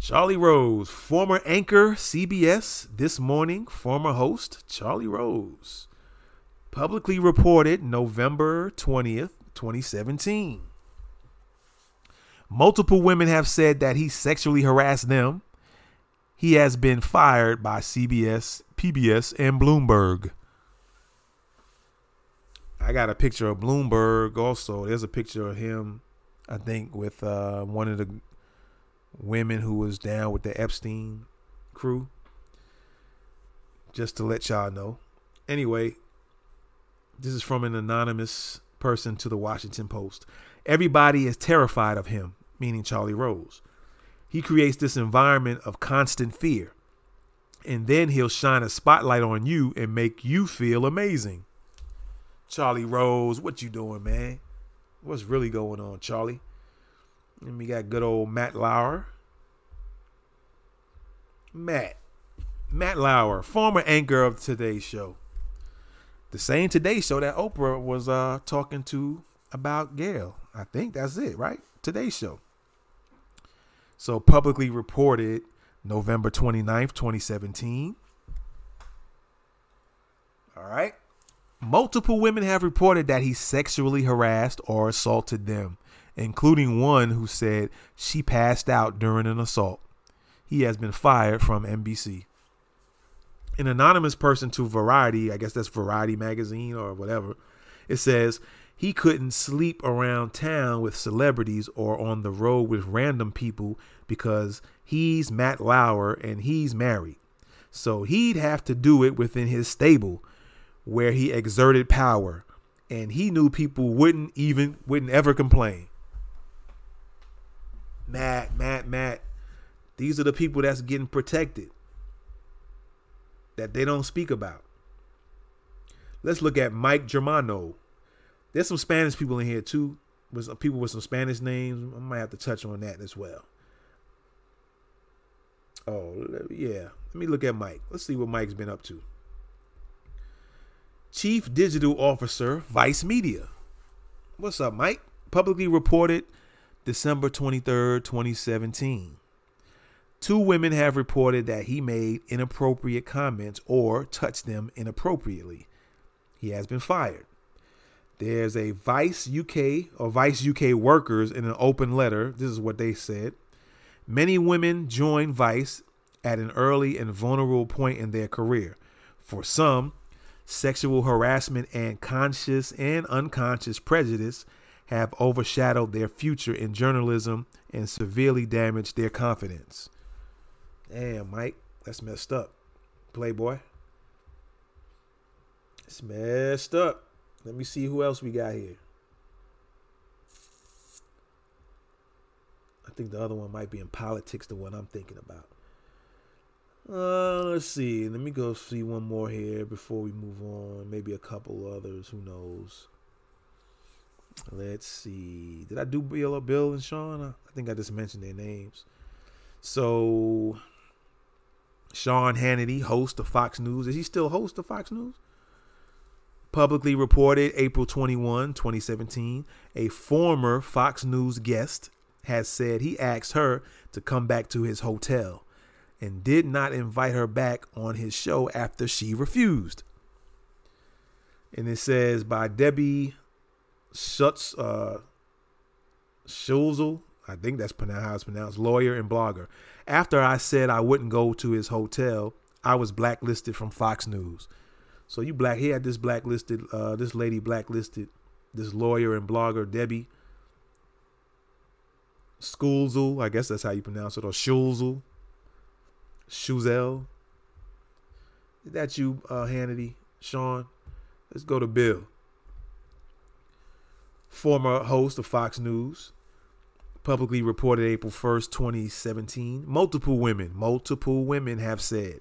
Charlie Rose, former anchor CBS This Morning, former host Charlie Rose. publicly reported November 20th, 2017. Multiple women have said that he sexually harassed them. He has been fired by CBS, PBS, and Bloomberg. I got a picture of Bloomberg also. There's a picture of him, I think, with uh, one of the women who was down with the Epstein crew. Just to let y'all know. Anyway, this is from an anonymous person to the Washington Post. Everybody is terrified of him, meaning Charlie Rose. He creates this environment of constant fear. And then he'll shine a spotlight on you and make you feel amazing. Charlie Rose, what you doing, man? What's really going on, Charlie? And we got good old Matt Lauer. Matt. Matt Lauer, former anchor of Today's Show. The same Today Show that Oprah was uh, talking to about Gayle. I think that's it, right? Today's Show. So publicly reported November 29th, 2017. All right. Multiple women have reported that he sexually harassed or assaulted them, including one who said she passed out during an assault. He has been fired from NBC. An anonymous person to Variety, I guess that's Variety magazine or whatever, it says he couldn't sleep around town with celebrities or on the road with random people because he's Matt Lauer and he's married. So he'd have to do it within his stable where he exerted power and he knew people wouldn't even wouldn't ever complain. Matt, Matt, Matt. These are the people that's getting protected that they don't speak about. Let's look at Mike Germano. There's some Spanish people in here too. With some people with some Spanish names. I might have to touch on that as well. Oh, yeah. Let me look at Mike. Let's see what Mike's been up to. Chief Digital Officer, Vice Media. What's up, Mike? Publicly reported December 23rd, 2017. Two women have reported that he made inappropriate comments or touched them inappropriately. He has been fired. There's a Vice UK or Vice UK workers in an open letter. This is what they said. Many women join Vice at an early and vulnerable point in their career. For some, sexual harassment and conscious and unconscious prejudice have overshadowed their future in journalism and severely damaged their confidence. Damn, Mike, that's messed up. Playboy. It's messed up. Let me see who else we got here. I think the other one might be in politics, the one I'm thinking about. Uh, let's see. Let me go see one more here before we move on. Maybe a couple others. Who knows? Let's see. Did I do Bill, Bill and Sean? I think I just mentioned their names. So, Sean Hannity, host of Fox News. Is he still host of Fox News? Publicly reported April 21, 2017, a former Fox News guest has said he asked her to come back to his hotel and did not invite her back on his show after she refused. And it says by Debbie Schutz, uh, Schulzel, I think that's how it's pronounced, lawyer and blogger. After I said I wouldn't go to his hotel, I was blacklisted from Fox News. So you black, he had this blacklisted, uh, this lady blacklisted, this lawyer and blogger Debbie Schulzel, I guess that's how you pronounce it, or Schulzel, Shuzel. Is that you, uh, Hannity, Sean? Let's go to Bill. Former host of Fox News, publicly reported April 1st, 2017. Multiple women, multiple women have said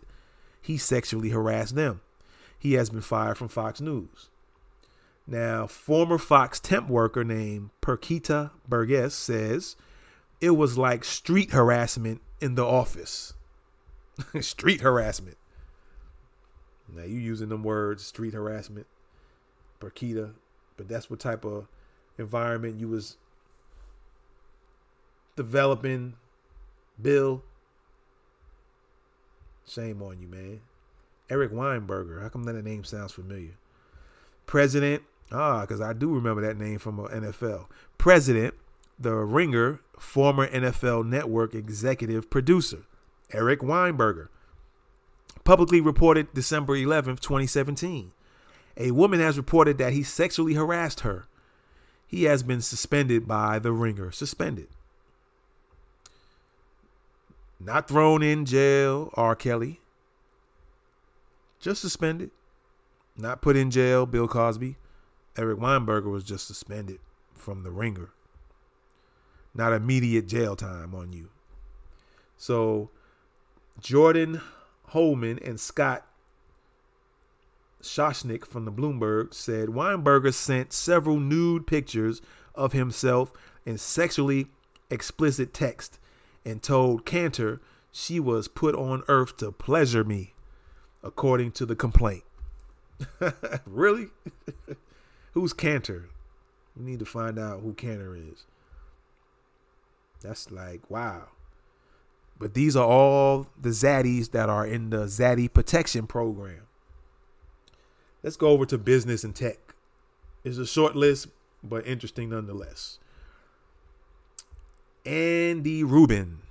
he sexually harassed them. He has been fired from Fox News. Now, former Fox temp worker named Perquita Burgess says it was like street harassment in the office. [LAUGHS] street harassment. Now you using them words, street harassment, Perquita, but that's what type of environment you was developing, Bill. Shame on you, man. Eric Weinberger. How come that name sounds familiar? President, ah, because I do remember that name from NFL. President, the Ringer, former NFL Network executive producer, Eric Weinberger, publicly reported December 11th, 2017. A woman has reported that he sexually harassed her. He has been suspended by the Ringer. Suspended. Not thrown in jail, R. Kelly. Just suspended. Not put in jail, Bill Cosby. Eric Weinberger was just suspended from the ringer. Not immediate jail time on you. So Jordan Holman and Scott Soshnick from the Bloomberg said Weinberger sent several nude pictures of himself and sexually explicit text and told Cantor she was put on earth to pleasure me, according to the complaint. [LAUGHS] really? [LAUGHS] Who's Cantor? We need to find out who Cantor is. That's like, wow. But these are all the zaddies that are in the Zaddy Protection Program. Let's go over to business and tech. It's a short list, but interesting nonetheless. Andy Rubin,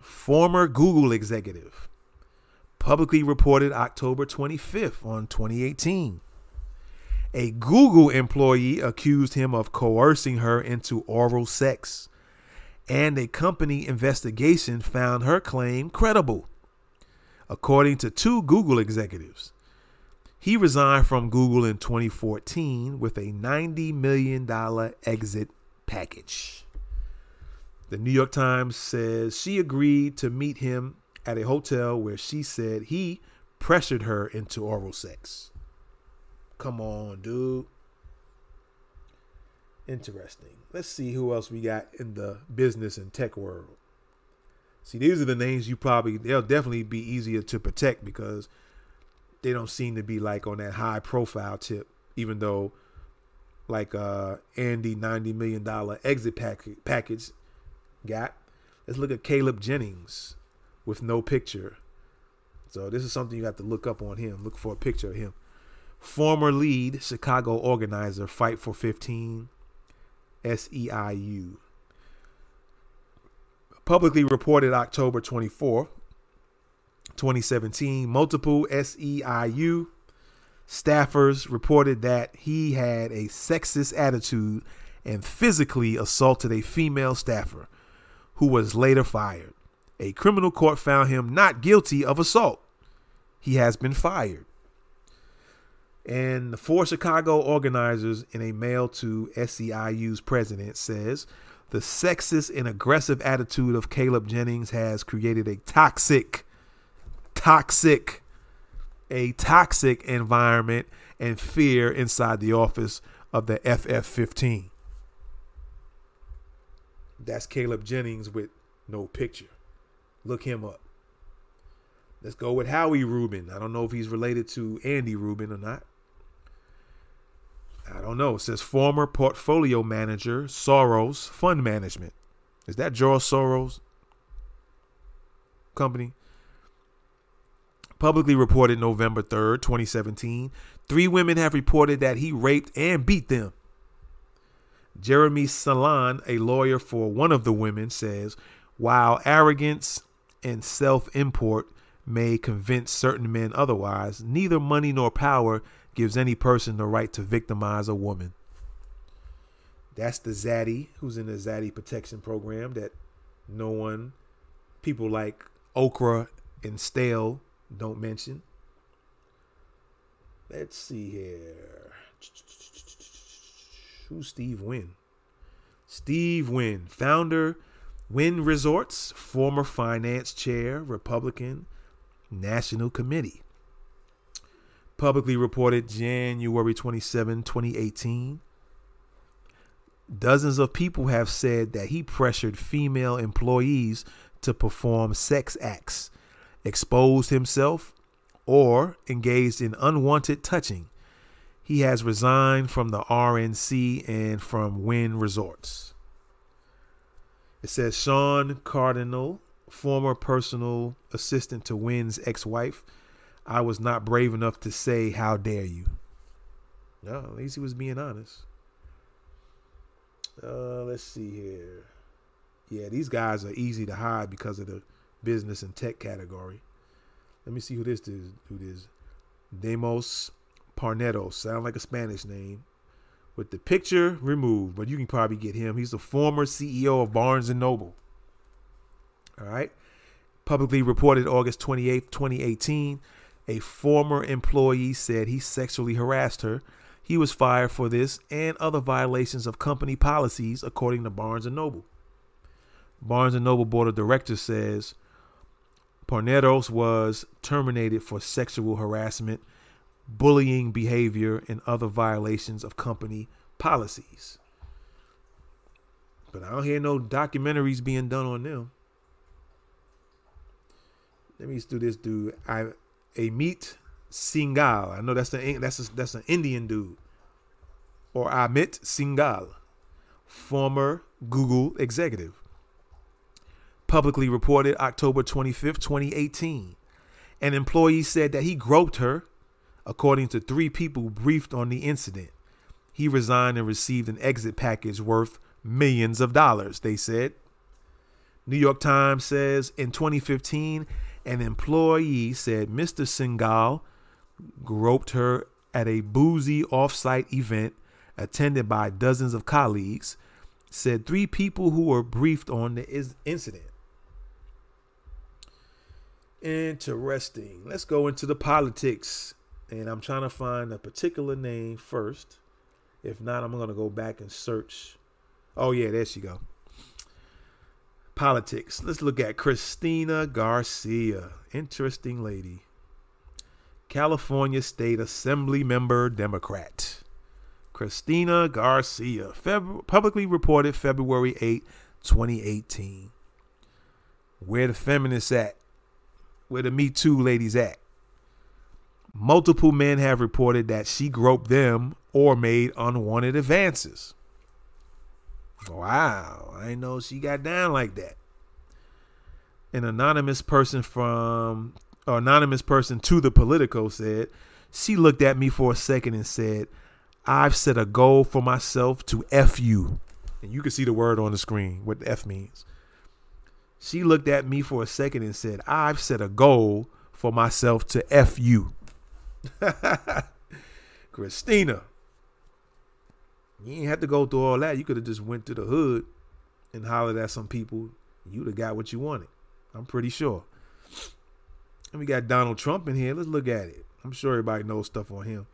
former Google executive, publicly reported October 25th on 2018. A Google employee accused him of coercing her into oral sex, and a company investigation found her claim credible, according to two Google executives. He resigned from Google in 2014 with a $90 million exit package. The New York Times says she agreed to meet him at a hotel where she said he pressured her into oral sex. Come on, dude. Interesting. Let's see who else we got in the business and tech world. See, these are the names you probably they'll definitely be easier to protect because they don't seem to be like on that high profile tip, even though like uh Andy ninety million dollar exit package package got. Let's look at Caleb Jennings with no picture. So this is something you have to look up on him. Look for a picture of him. Former lead Chicago organizer, Fight for 15, SEIU. Publicly reported October 24, 2017, multiple SEIU staffers reported that he had a sexist attitude and physically assaulted a female staffer who was later fired. A criminal court found him not guilty of assault. He has been fired. And the four Chicago organizers in a mail to SEIU's president says the sexist and aggressive attitude of Caleb Jennings has created a toxic, toxic, a toxic environment and fear inside the office of the FF 15. That's Caleb Jennings with no picture. Look him up. Let's go with Howie Rubin. I don't know if he's related to Andy Rubin or not. I don't know. It says former portfolio manager, Soros Fund Management. Is that George Soros company? Publicly reported November 3rd, 2017. Three women have reported that he raped and beat them. Jeremy Salon, a lawyer for one of the women, says while arrogance and self import may convince certain men otherwise, neither money nor power gives any person the right to victimize a woman. That's the Zaddy, who's in the Zaddy protection program that no one, people like Okra and Stale don't mention. Let's see here. Who's Steve Wynn? Steve Wynn, founder, Wynn Resorts, former finance chair, Republican National Committee. Publicly reported January 27, 2018. Dozens of people have said that he pressured female employees to perform sex acts, exposed himself, or engaged in unwanted touching. He has resigned from the RNC and from Wynn Resorts. It says Sean Cardinal, former personal assistant to Wynn's ex wife. I was not brave enough to say, How dare you? No, at least he was being honest. Uh, let's see here. Yeah, these guys are easy to hide because of the business and tech category. Let me see who this is. Who this? is. Demos Parneros. Sound like a Spanish name. With the picture removed, but you can probably get him. He's the former CEO of Barnes and Noble. All right. Publicly reported August 28th, 2018, a former employee said he sexually harassed her. He was fired for this and other violations of company policies, according to Barnes and Noble. Barnes and Noble board of directors says Parneros was terminated for sexual harassment, bullying behavior, and other violations of company policies. But I don't hear no documentaries being done on them. Let me do this dude. I Amit Singhal. I know that's the that's a, that's an Indian dude. Or Amit Singhal, former Google executive. Publicly reported October 25th, 2018. An employee said that he groped her, according to three people briefed on the incident. He resigned and received an exit package worth millions of dollars, they said. New York Times says in 2015, an employee said Mr. Singhal groped her at a boozy offsite event attended by dozens of colleagues, said three people who were briefed on the incident. Interesting. Let's go into the politics. And I'm trying to find a particular name first. If not, I'm going to go back and search. Oh, yeah, there she go. Politics. Let's look at Christina Garcia. Interesting lady. California State Assembly member, Democrat. Christina Garcia, Feb- publicly reported February 8, 2018. Where the feminists at? Where the Me Too ladies at? Multiple men have reported that she groped them or made unwanted advances. Wow, I know she got down like that. An anonymous person from or anonymous person to the Politico said, she looked at me for a second and said, I've set a goal for myself to F you. And you can see the word on the screen, what the F means. She looked at me for a second and said, I've set a goal for myself to F you. [LAUGHS] Christina, you ain't have to go through all that. You could have just went to the hood and hollered at some people. You'd have got what you wanted. I'm pretty sure. And we got Donald Trump in here. Let's look at it. I'm sure everybody knows stuff on him.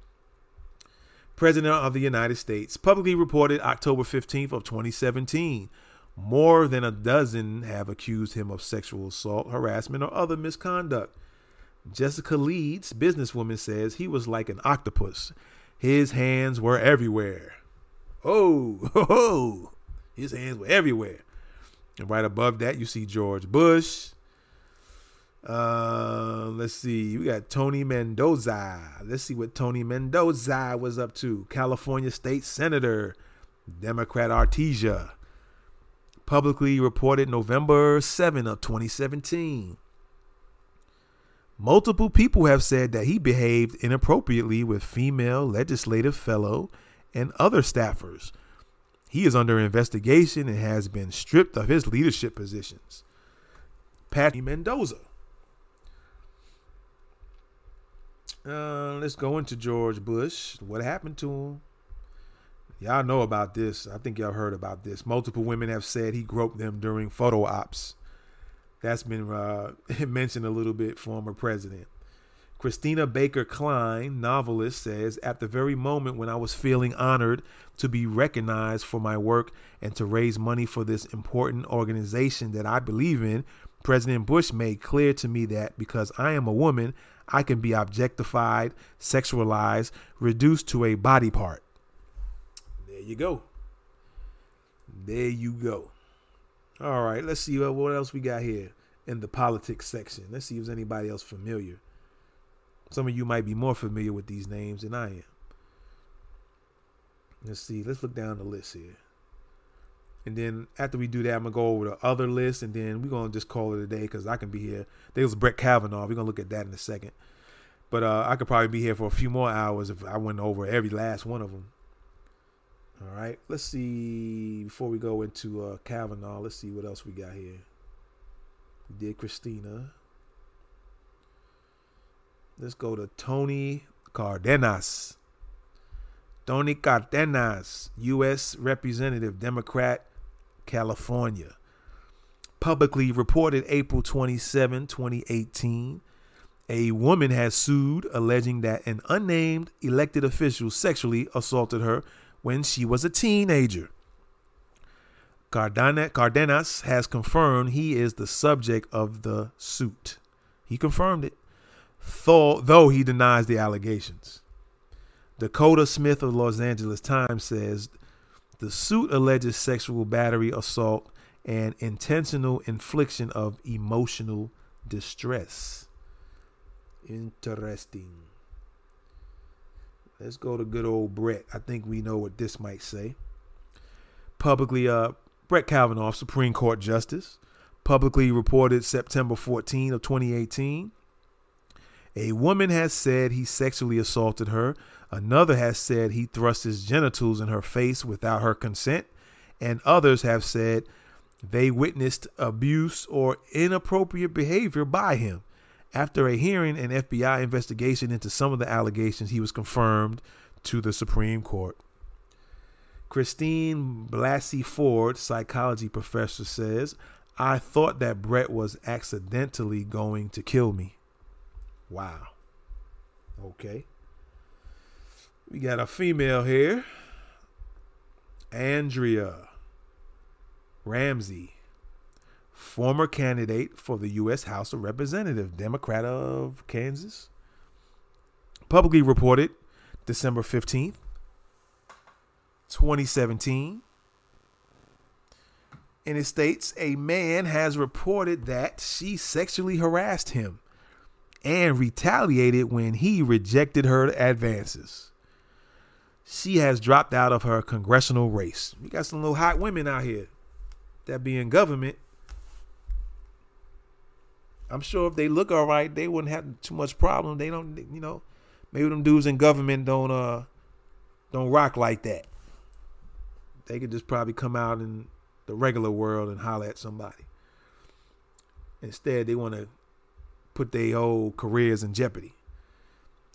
President of the United States publicly reported October 15th of 2017. More than a dozen have accused him of sexual assault, harassment, or other misconduct. Jessica Leeds, businesswoman, says he was like an octopus. His hands were everywhere. Oh, [LAUGHS] oh, his hands were everywhere. And right above that, you see George Bush. Uh, let's see. We got Tony Mendoza. Let's see what Tony Mendoza was up to. California State Senator, Democrat Artesia. Publicly reported November 7 of 2017. Multiple people have said that he behaved inappropriately with female legislative fellow and other staffers. He is under investigation and has been stripped of his leadership positions. Patty Mendoza. Uh, let's go into George Bush. What happened to him? Y'all know about this. I think y'all heard about this. Multiple women have said he groped them during photo ops. That's been uh, [LAUGHS] mentioned a little bit, former president. Christina Baker Kline, novelist, says At the very moment when I was feeling honored to be recognized for my work and to raise money for this important organization that I believe in, President Bush made clear to me that because I am a woman, I can be objectified, sexualized, reduced to a body part. There you go. There you go. All right, let's see what else we got here in the politics section. Let's see if there's anybody else familiar. Some of you might be more familiar with these names than I am. Let's see. Let's look down the list here. And then after we do that, I'm gonna go over the other list, and then we're gonna just call it a day because I can be here. There was Brett Kavanaugh. We're gonna look at that in a second. But uh, I could probably be here for a few more hours if I went over every last one of them. All right, let's see. Before we go into uh, Kavanaugh, let's see what else we got here. Did Christina. Let's go to Tony Cardenas. Tony Cardenas, U.S. Representative, Democrat, California. Publicly reported April 27, 2018. A woman has sued, alleging that an unnamed elected official sexually assaulted her when she was a teenager. Cardenas has confirmed he is the subject of the suit. He confirmed it, though, though he denies the allegations. Dakota Smith of Los Angeles Times says the suit alleges sexual battery, assault, and intentional infliction of emotional distress. Interesting. Let's go to good old Brett. I think we know what this might say. Publicly, uh, Brett Kavanaugh, Supreme Court Justice, publicly reported September 14 of 2018. A woman has said he sexually assaulted her. Another has said he thrust his genitals in her face without her consent. And others have said they witnessed abuse or inappropriate behavior by him. After a hearing and FBI investigation into some of the allegations, he was confirmed to the Supreme Court. Christine Blasey Ford, psychology professor, says, I thought that Brett was accidentally going to kill me. Wow. Okay. We got a female here. Andrea Ramsey, former candidate for the U.S. House of Representatives, Democrat of Kansas, publicly reported December 15th, 2017. And it states a man has reported that she sexually harassed him and retaliated when he rejected her advances. She has dropped out of her congressional race. We got some little hot women out here that be in government. I'm sure if they look all right, they wouldn't have too much problem. They don't, you know, maybe them dudes in government don't uh don't rock like that. They could just probably come out in the regular world and holler at somebody. Instead, they want to put their whole careers in jeopardy.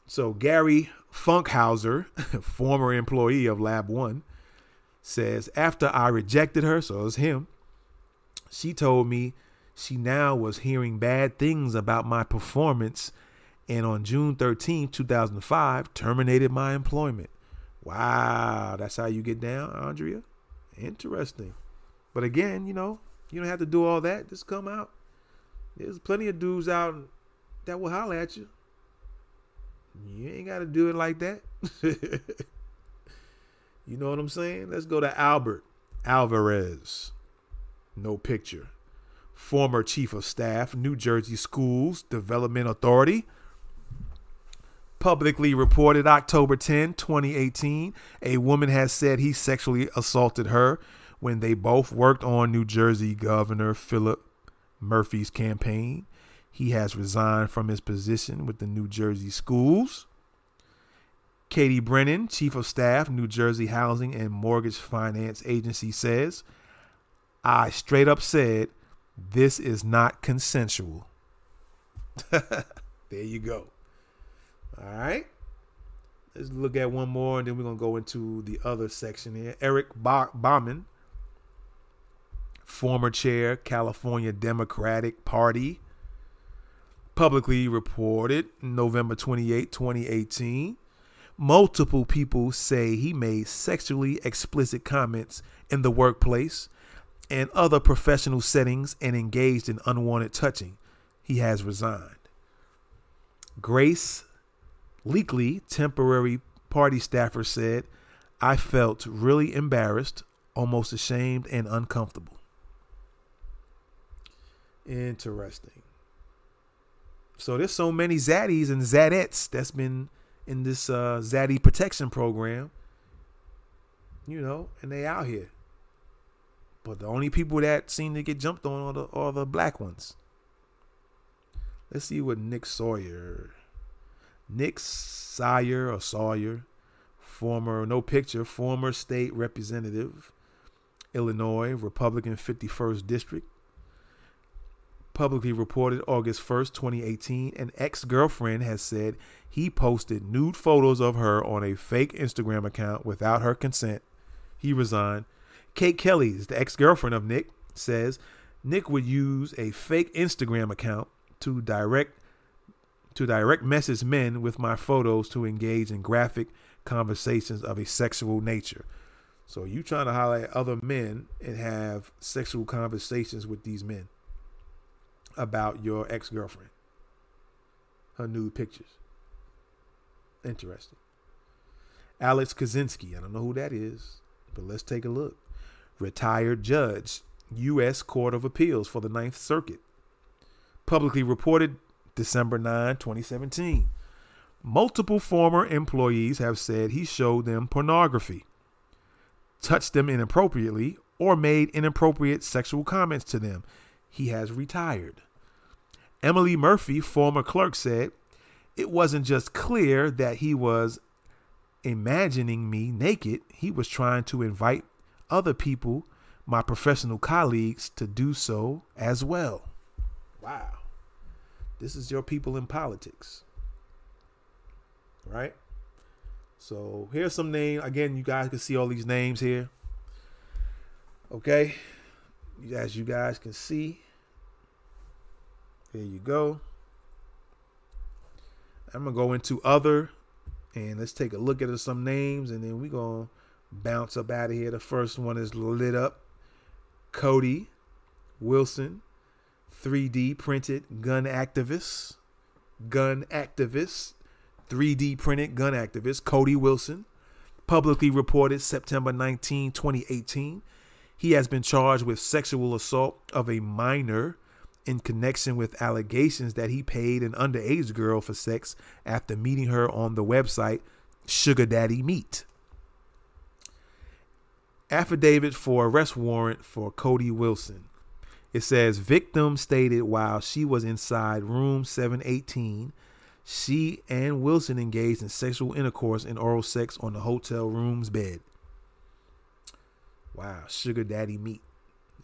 So Gary Funkhouser, [LAUGHS] former employee of Lab One, says after I rejected her, so it was him. She told me she now was hearing bad things about my performance and on June 13, 2005, terminated my employment. Wow, that's how you get down, Andrea? Interesting. But again, you know, you don't have to do all that. Just come out. There's plenty of dudes out that will holler at you. You ain't got to do it like that. [LAUGHS] you know what I'm saying? Let's go to Albert Alvarez. No picture. Former Chief of Staff, New Jersey Schools Development Authority. Publicly reported October 10, 2018, a woman has said he sexually assaulted her when they both worked on New Jersey Governor Philip Murphy's campaign. He has resigned from his position with the New Jersey schools. Katie Brennan, Chief of Staff, New Jersey Housing and Mortgage Finance Agency, says, I straight up said, this is not consensual. [LAUGHS] there you go. All right. Let's look at one more and then we're going to go into the other section here. Eric ba- Bauman, former chair, California Democratic Party, publicly reported November 28, 2018. Multiple people say he made sexually explicit comments in the workplace and other professional settings and engaged in unwanted touching. He has resigned. Grace Leekley, temporary party staffer, said, I felt really embarrassed, almost ashamed, and uncomfortable. Interesting. So there's so many zaddies and zadettes that's been in this uh, zaddy protection program, you know, and they out here. But the only people that seem to get jumped on are the, are the black ones. Let's see what Nick Sawyer. Nick Sawyer or Sawyer, former no picture, former state representative, Illinois, Republican 51st District, publicly reported August 1st, 2018, an ex girlfriend has said he posted nude photos of her on a fake Instagram account without her consent. He resigned. Kate Kelly is the ex girlfriend of Nick, says Nick would use a fake Instagram account to direct to direct message men with my photos to engage in graphic conversations of a sexual nature. So you trying to highlight other men and have sexual conversations with these men about your ex-girlfriend. Her nude pictures. Interesting. Alex Kozinski, I don't know who that is, but let's take a look. Retired judge, U.S. Court of Appeals for the Ninth Circuit. Publicly reported December 9, 2017. Multiple former employees have said he showed them pornography, touched them inappropriately, or made inappropriate sexual comments to them. He has retired. Emily Murphy, former clerk, said it wasn't just clear that he was imagining me naked, he was trying to invite other people, my professional colleagues, to do so as well. Wow. This is your people in politics. Right? So here's some name. Again, you guys can see all these names here. Okay. As you guys can see. There you go. I'm gonna go into other and let's take a look at some names and then we're gonna bounce up out of here. The first one is lit up. Cody Wilson, 3D printed gun activist. Gun activist. 3D printed gun activist Cody Wilson, publicly reported September 19, 2018. He has been charged with sexual assault of a minor in connection with allegations that he paid an underage girl for sex after meeting her on the website Sugar Daddy Meet. Affidavit for arrest warrant for Cody Wilson. It says victim stated while she was inside room 718, she and Wilson engaged in sexual intercourse and oral sex on the hotel room's bed. Wow, sugar daddy meet.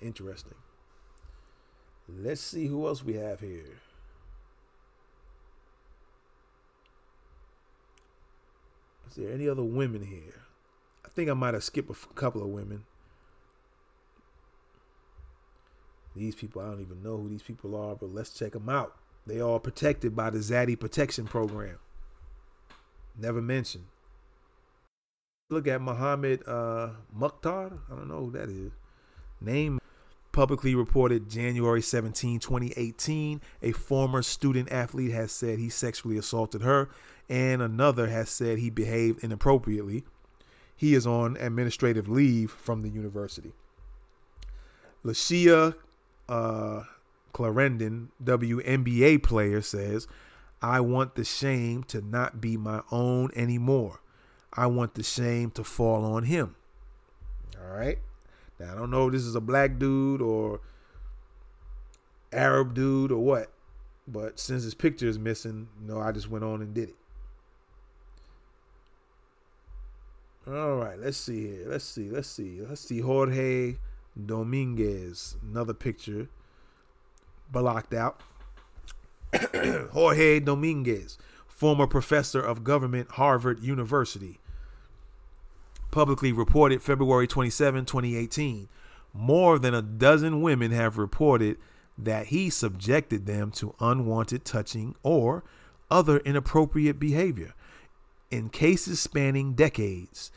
Interesting. Let's see who else we have here. Is there any other women here? I think I might have skipped a couple of women. These people, I don't even know who these people are, but let's check them out. They are protected by the Zaddy Protection Program. Never mentioned. Look at Muhammad uh, Mukhtar. I don't know who that is. Name publicly reported January 17, 2018. A former student athlete has said he sexually assaulted her, and another has said he behaved inappropriately. He is on administrative leave from the university. Layshia uh, Clarendon, WNBA player, says, I want the shame to not be my own anymore. I want the shame to fall on him. All right. Now, I don't know if this is a black dude or Arab dude or what, but since his picture is missing, you know, I just went on and did it. All right, let's see here. Let's see. Let's see. Let's see. Jorge Dominguez. Another picture blocked out. [COUGHS] Jorge Dominguez, former professor of government, Harvard University, publicly reported February 27, 2018. More than a dozen women have reported that he subjected them to unwanted touching or other inappropriate behavior. In cases spanning decades,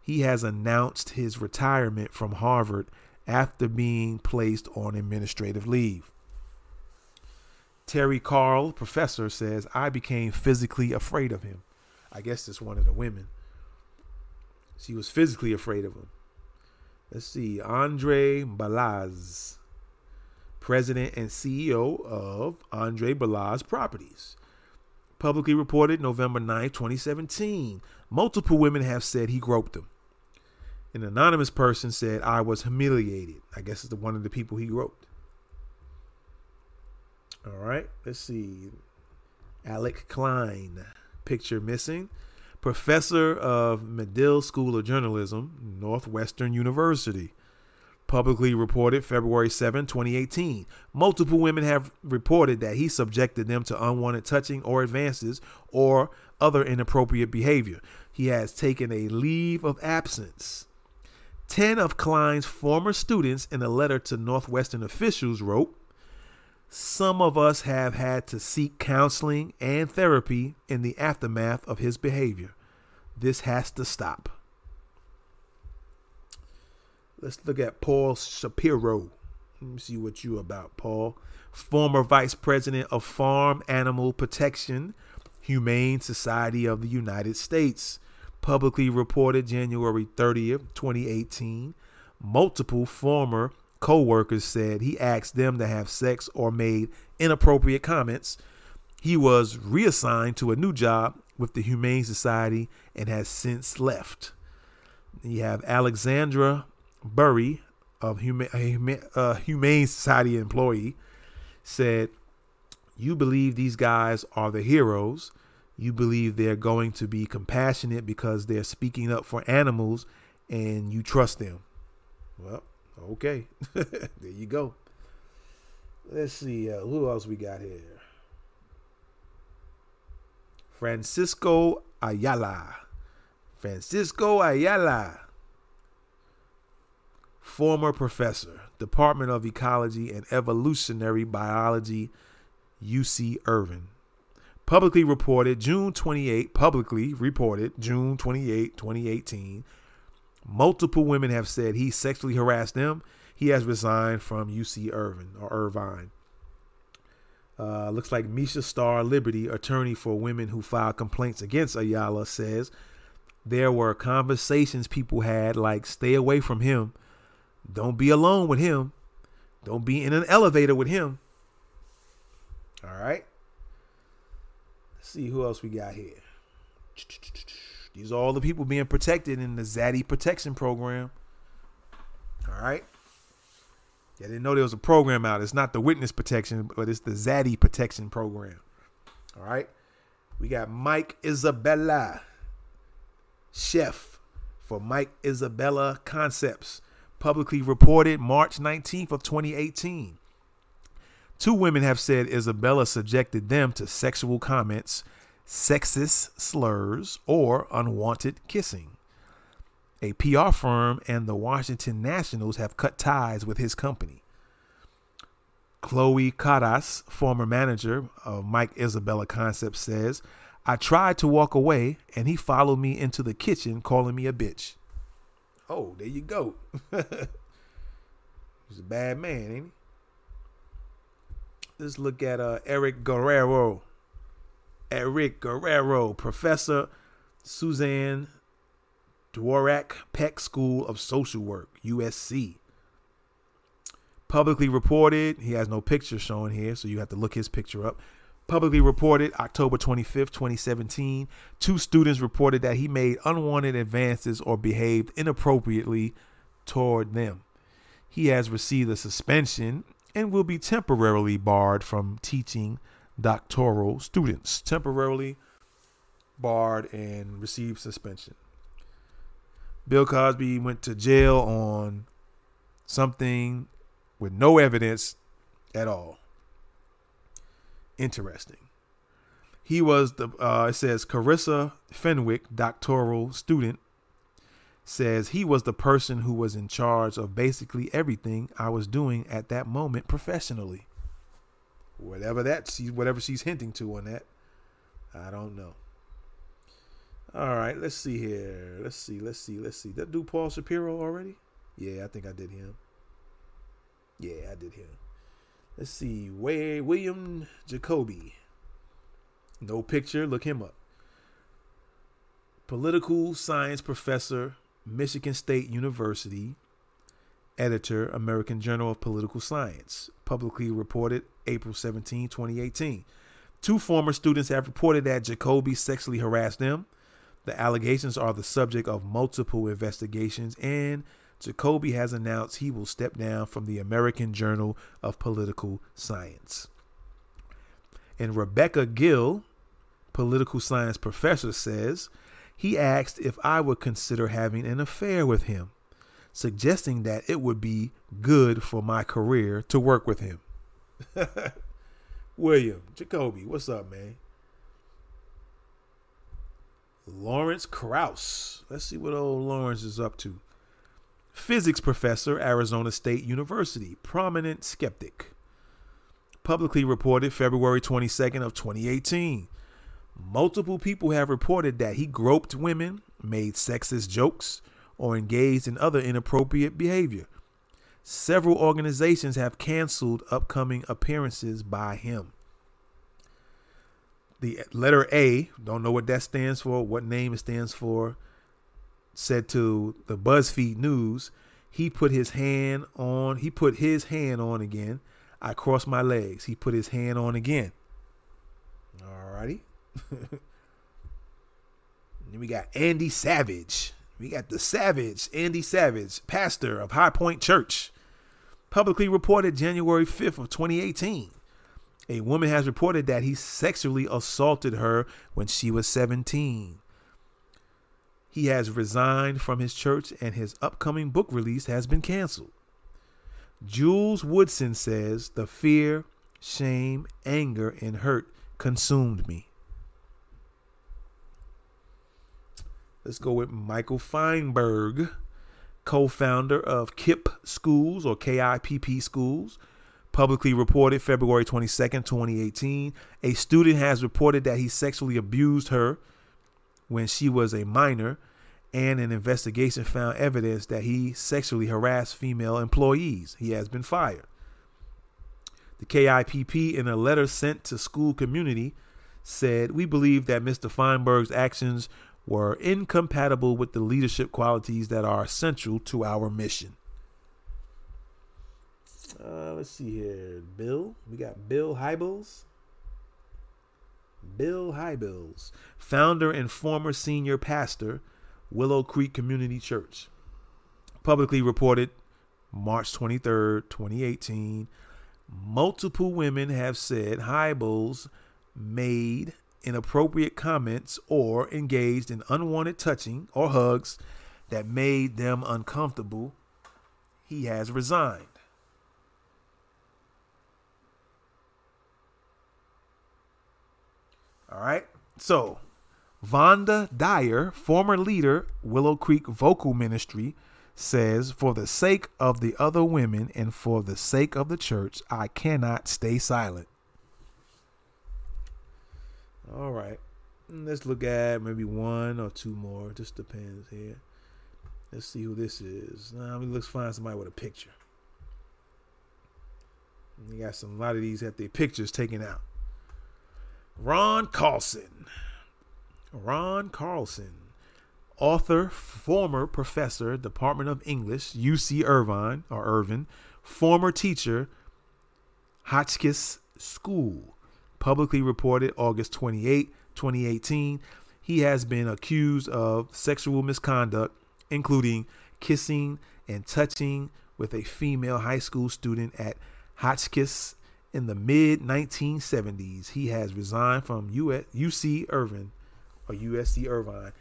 he has announced his retirement from Harvard after being placed on administrative leave. Terry Karl, professor, says, I became physically afraid of him. I guess it's one of the women. She was physically afraid of him. Let's see. Andre Balazs, president and CEO of Andre Balazs Properties. Publicly reported November 9, 2017. Multiple women have said he groped them. An anonymous person said, I was humiliated. I guess it's the one of the people he groped. All right, let's see. Alec Klein, Picture missing. Professor of Medill School of Journalism, Northwestern University. Publicly reported February 7, 2018. Multiple women have reported that he subjected them to unwanted touching or advances or other inappropriate behavior. He has taken a leave of absence. 10 of Klein's former students in a letter to Northwestern officials wrote, Some of us have had to seek counseling and therapy in the aftermath of his behavior. This has to stop. Let's look at Paul Shapiro. Let me see what you about, Paul. Former Vice President of Farm Animal Protection, Humane Society of the United States. Publicly reported January 30th, 2018. Multiple former co workers said he asked them to have sex or made inappropriate comments. He was reassigned to a new job with the Humane Society and has since left. You have Alexandra Burry of Huma- a uh, Humane Society employee said, "You believe these guys are the heroes. You believe they're going to be compassionate because they're speaking up for animals, and you trust them." Well, okay, [LAUGHS] there you go. Let's see uh, who else we got here. Francisco Ayala. Francisco Ayala former professor, Department of Ecology and Evolutionary Biology, UC Irvine. Publicly reported June 28, publicly reported June 28, 2018. Multiple women have said he sexually harassed them. He has resigned from UC Irvine or Irvine. Uh, looks like Micha Star Liberty, attorney for women who filed complaints against Ayala, says there were conversations people had like stay away from him don't be alone with him. Don't be in an elevator with him. All right. See who else we got here. These are all the people being protected in the Zaddy protection program. All right. Yeah, didn't know there was a program out. It's not the witness protection, but it's the Zaddy protection program. All right. We got Mike Isabella, chef for Mike Isabella Concepts publicly reported March 19th of 2018. Two women have said Isabella subjected them to sexual comments, sexist slurs, or unwanted kissing. A PR firm and the Washington Nationals have cut ties with his company. Chloe Caras, former manager of Mike Isabella Concepts, says, I tried to walk away and he followed me into the kitchen calling me a bitch. Oh, there you go. [LAUGHS] He's a bad man, ain't he? Let's look at uh, Eric Guerrero. Eric Guerrero, Professor Suzanne Dworak Peck School of Social Work, USC. Publicly reported, he has no picture shown here, so you have to look his picture up publicly reported October 25th, 2017, two students reported that he made unwanted advances or behaved inappropriately toward them. He has received a suspension and will be temporarily barred from teaching doctoral students. Temporarily barred and received suspension. Bill Cosby went to jail on something with no evidence at all interesting. He was the uh, it says Carissa Fenwick, doctoral student, says he was the person who was in charge of basically everything I was doing at that moment professionally. Whatever that she's whatever she's hinting to on that, I don't know. All right, let's see here. Let's see, let's see, let's see. That do Paul Shapiro already? Yeah, I think I did him. Yeah, I did him. Let's see. Way William Jacoby. No picture. Look him up. Political science professor, Michigan State University. Editor, American Journal of Political Science. Publicly reported April 17, 2018. Two former students have reported that Jacoby sexually harassed them. The allegations are the subject of multiple investigations and Jacoby has announced he will step down from the American Journal of Political Science. And Rebecca Gill, political science professor, says he asked if I would consider having an affair with him, suggesting that it would be good for my career to work with him. [LAUGHS] William, Jacoby, what's up, man? Lawrence Krauss. Let's see what old Lawrence is up to. Physics professor, Arizona State University, prominent skeptic. Publicly reported February 22nd of 2018. Multiple people have reported that he groped women, made sexist jokes, or engaged in other inappropriate behavior. Several organizations have canceled upcoming appearances by him. The letter A, don't know what that stands for, what name it stands for, said to the BuzzFeed News, he put his hand on, he put his hand on again. I crossed my legs. He put his hand on again. Alrighty. [LAUGHS] then we got Andy Savage. We got the Savage, Andy Savage, pastor of High Point Church, publicly reported January 5th of 2018. A woman has reported that he sexually assaulted her when she was 17. He has resigned from his church and his upcoming book release has been canceled. Jules Woodson says the fear, shame, anger, and hurt consumed me. Let's go with Michael Feinberg, co founder of KIPP Schools or KIPP Schools. Publicly reported February 22nd, 2018. A student has reported that he sexually abused her when she was a minor, and an investigation found evidence that he sexually harassed female employees. He has been fired. The KIPP, in a letter sent to school community, said, We believe that Mr. Feinberg's actions were incompatible with the leadership qualities that are essential to our mission. Uh, let's see here. Bill. We got Bill Hybels. Bill Hybels, founder and former senior pastor, Willow Creek Community Church. Publicly reported March 23rd, 2018. Multiple women have said Hybels made inappropriate comments or engaged in unwanted touching or hugs that made them uncomfortable. He has resigned. All right. So, Vonda Dyer, former leader, Willow Creek Vocal Ministry, says, For the sake of the other women and for the sake of the church, I cannot stay silent. All right. Let's look at maybe one or two more. Just depends here. Let's see who this is. Now, let's find somebody with a picture. You got some, a lot of these have their pictures taken out. Ron Carlson. Ron Carlson, author, former professor, Department of English, UC Irvine or Irvin, former teacher, Hotchkiss School, publicly reported August 28, 2018. He has been accused of sexual misconduct, including kissing and touching with a female high school student at Hotchkiss in the mid 1970s. He has resigned from US, UC Irvine or USC Irvine.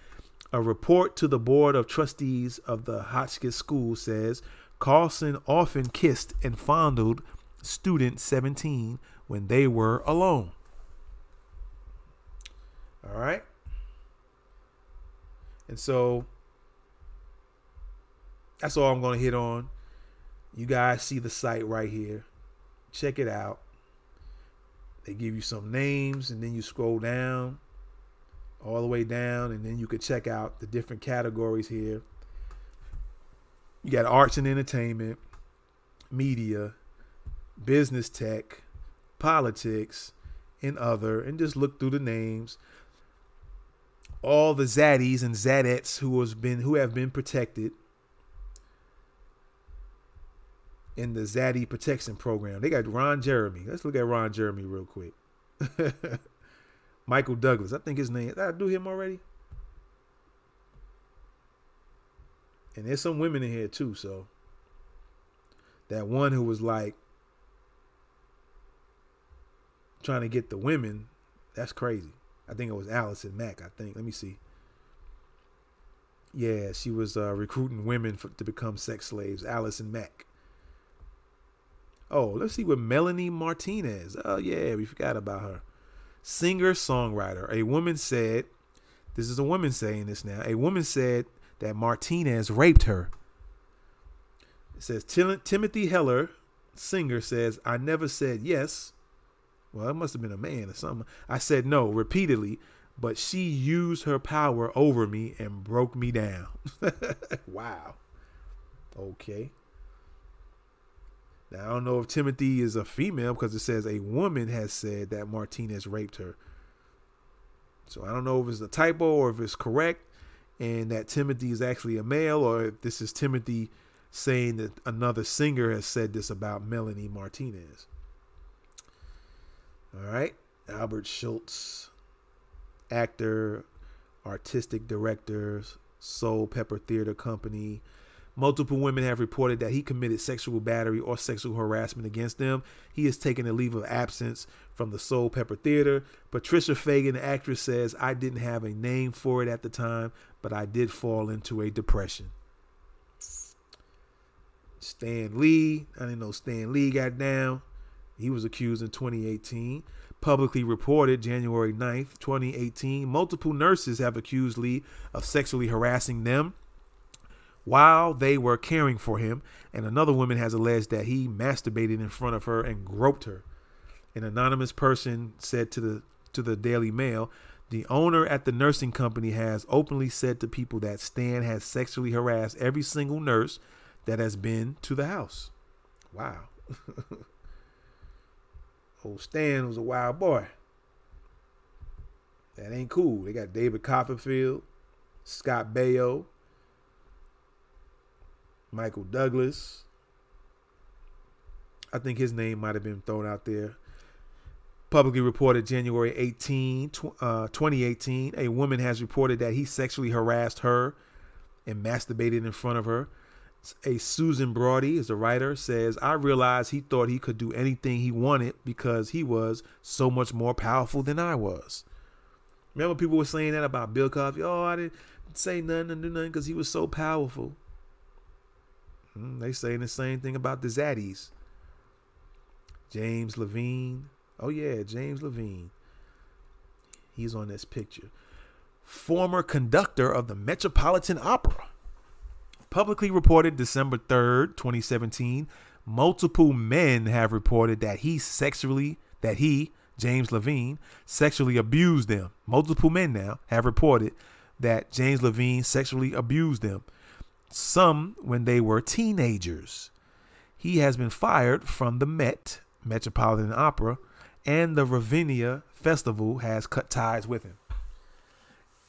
A report to the Board of Trustees of the Hotchkiss School says Carlson often kissed and fondled student 17 when they were alone. All right. And so that's all I'm going to hit on. You guys see the site right here. Check it out. They give you some names and then you scroll down all the way down and then you could check out the different categories here. You got arts and entertainment, media, business tech, politics, and other, and just look through the names. All the zaddies and zadettes who has been who have been protected in the Zaddy Protection Program. They got Ron Jeremy. Let's look at Ron Jeremy real quick. [LAUGHS] Michael Douglas. I think his name. Did I do him already? And there's some women in here too. So that one who was like trying to get the women, that's crazy. I think it was Allison Mack. I think. Let me see. Yeah, she was uh, recruiting women for, to become sex slaves. Allison Mack. Oh, let's see what Melanie Martinez. Oh yeah, we forgot about her. Singer songwriter. A woman said, "This is a woman saying this now." A woman said that Martinez raped her. It says Tim- Timothy Heller, singer, says, "I never said yes." Well, it must have been a man or something. I said no repeatedly, but she used her power over me and broke me down. [LAUGHS] wow. Okay. Now, I don't know if Timothy is a female because it says a woman has said that Martinez raped her. So I don't know if it's a typo or if it's correct and that Timothy is actually a male or if this is Timothy saying that another singer has said this about Melanie Martinez. All right. Albert Schultz, actor, artistic director, Soul Pepper Theater Company. Multiple women have reported that he committed sexual battery or sexual harassment against them. He has taken a leave of absence from the Soul Pepper Theater. Patricia Fagan, the actress, says, I didn't have a name for it at the time, but I did fall into a depression. Stan Lee, I didn't know Stan Lee got down. He was accused in 2018. Publicly reported January 9th, 2018. Multiple nurses have accused Lee of sexually harassing them while they were caring for him, and another woman has alleged that he masturbated in front of her and groped her. An anonymous person said to the to the Daily Mail, the owner at the nursing company has openly said to people that Stan has sexually harassed every single nurse that has been to the house. Wow. [LAUGHS] Old Stan was a wild boy. That ain't cool. They got David Copperfield, Scott Baio, Michael Douglas. I think his name might have been thrown out there. Publicly reported January 18, uh, 2018, a woman has reported that he sexually harassed her and masturbated in front of her. A Susan Braudy is a writer says, I realized he thought he could do anything he wanted because he was so much more powerful than I was. Remember people were saying that about Bill Cosby? Oh, I didn't say nothing and do nothing because he was so powerful. Hmm, they saying the same thing about the Zaddies. James Levine. Oh yeah, James Levine. He's on this picture. Former conductor of the Metropolitan Opera. Publicly reported December 3rd, 2017, multiple men have reported that he sexually that he, James Levine, sexually abused them. Multiple men now have reported that James Levine sexually abused them some when they were teenagers. He has been fired from the Met, Metropolitan Opera, and the Ravinia Festival has cut ties with him.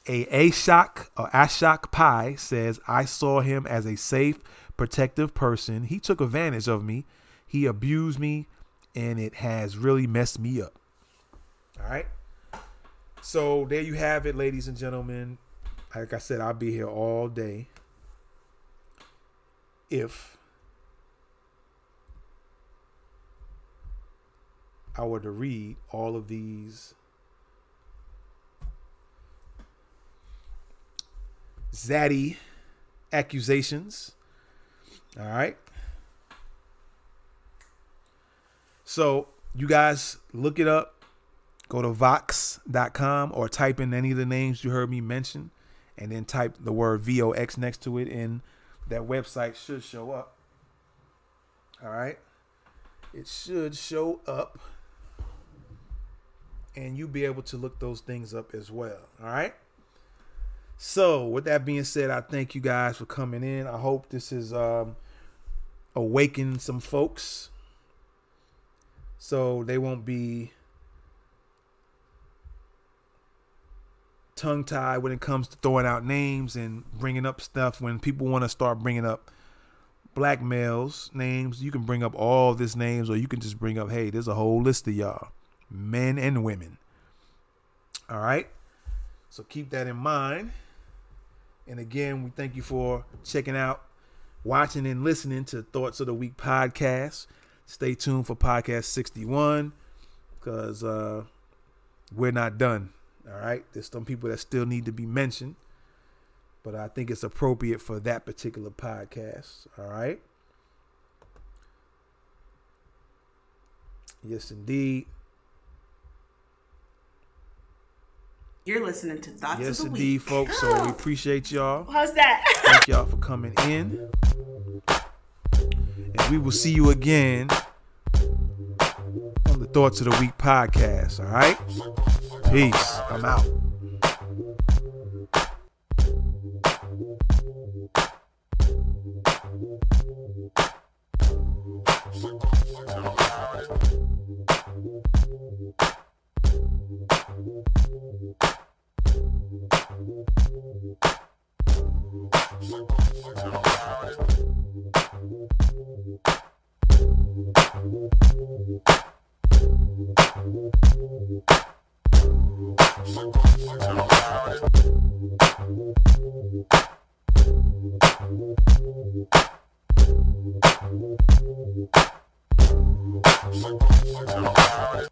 A Ashok or Ashok Pai says, I saw him as a safe, protective person. He took advantage of me. He abused me, and it has really messed me up. All right. So there you have it, ladies and gentlemen. Like I said, I'll be here all day if I were to read all of these zaddy accusations. All right. So you guys look it up. Go to vox.com or type in any of the names you heard me mention and then type the word VOX next to it and that website should show up. All right. It should show up. And you'll be able to look those things up as well. All right. So, with that being said, I thank you guys for coming in. I hope this has um, awakened some folks so they won't be tongue tied when it comes to throwing out names and bringing up stuff. When people want to start bringing up black males' names, you can bring up all this names, or you can just bring up, hey, there's a whole list of y'all, men and women. All right. So keep that in mind. And again, we thank you for checking out, watching, and listening to Thoughts of the Week podcast. Stay tuned for podcast 61 because uh, we're not done. All right, there's some people that still need to be mentioned, but I think it's appropriate for that particular podcast. All right. Yes, indeed. You're listening to Thoughts yes, of the indeed, Week. folks. So we appreciate y'all. How's that? [LAUGHS] Thank y'all for coming in. And we will see you again on the Thoughts of the Week podcast. All right? Peace. I'm out. I don't see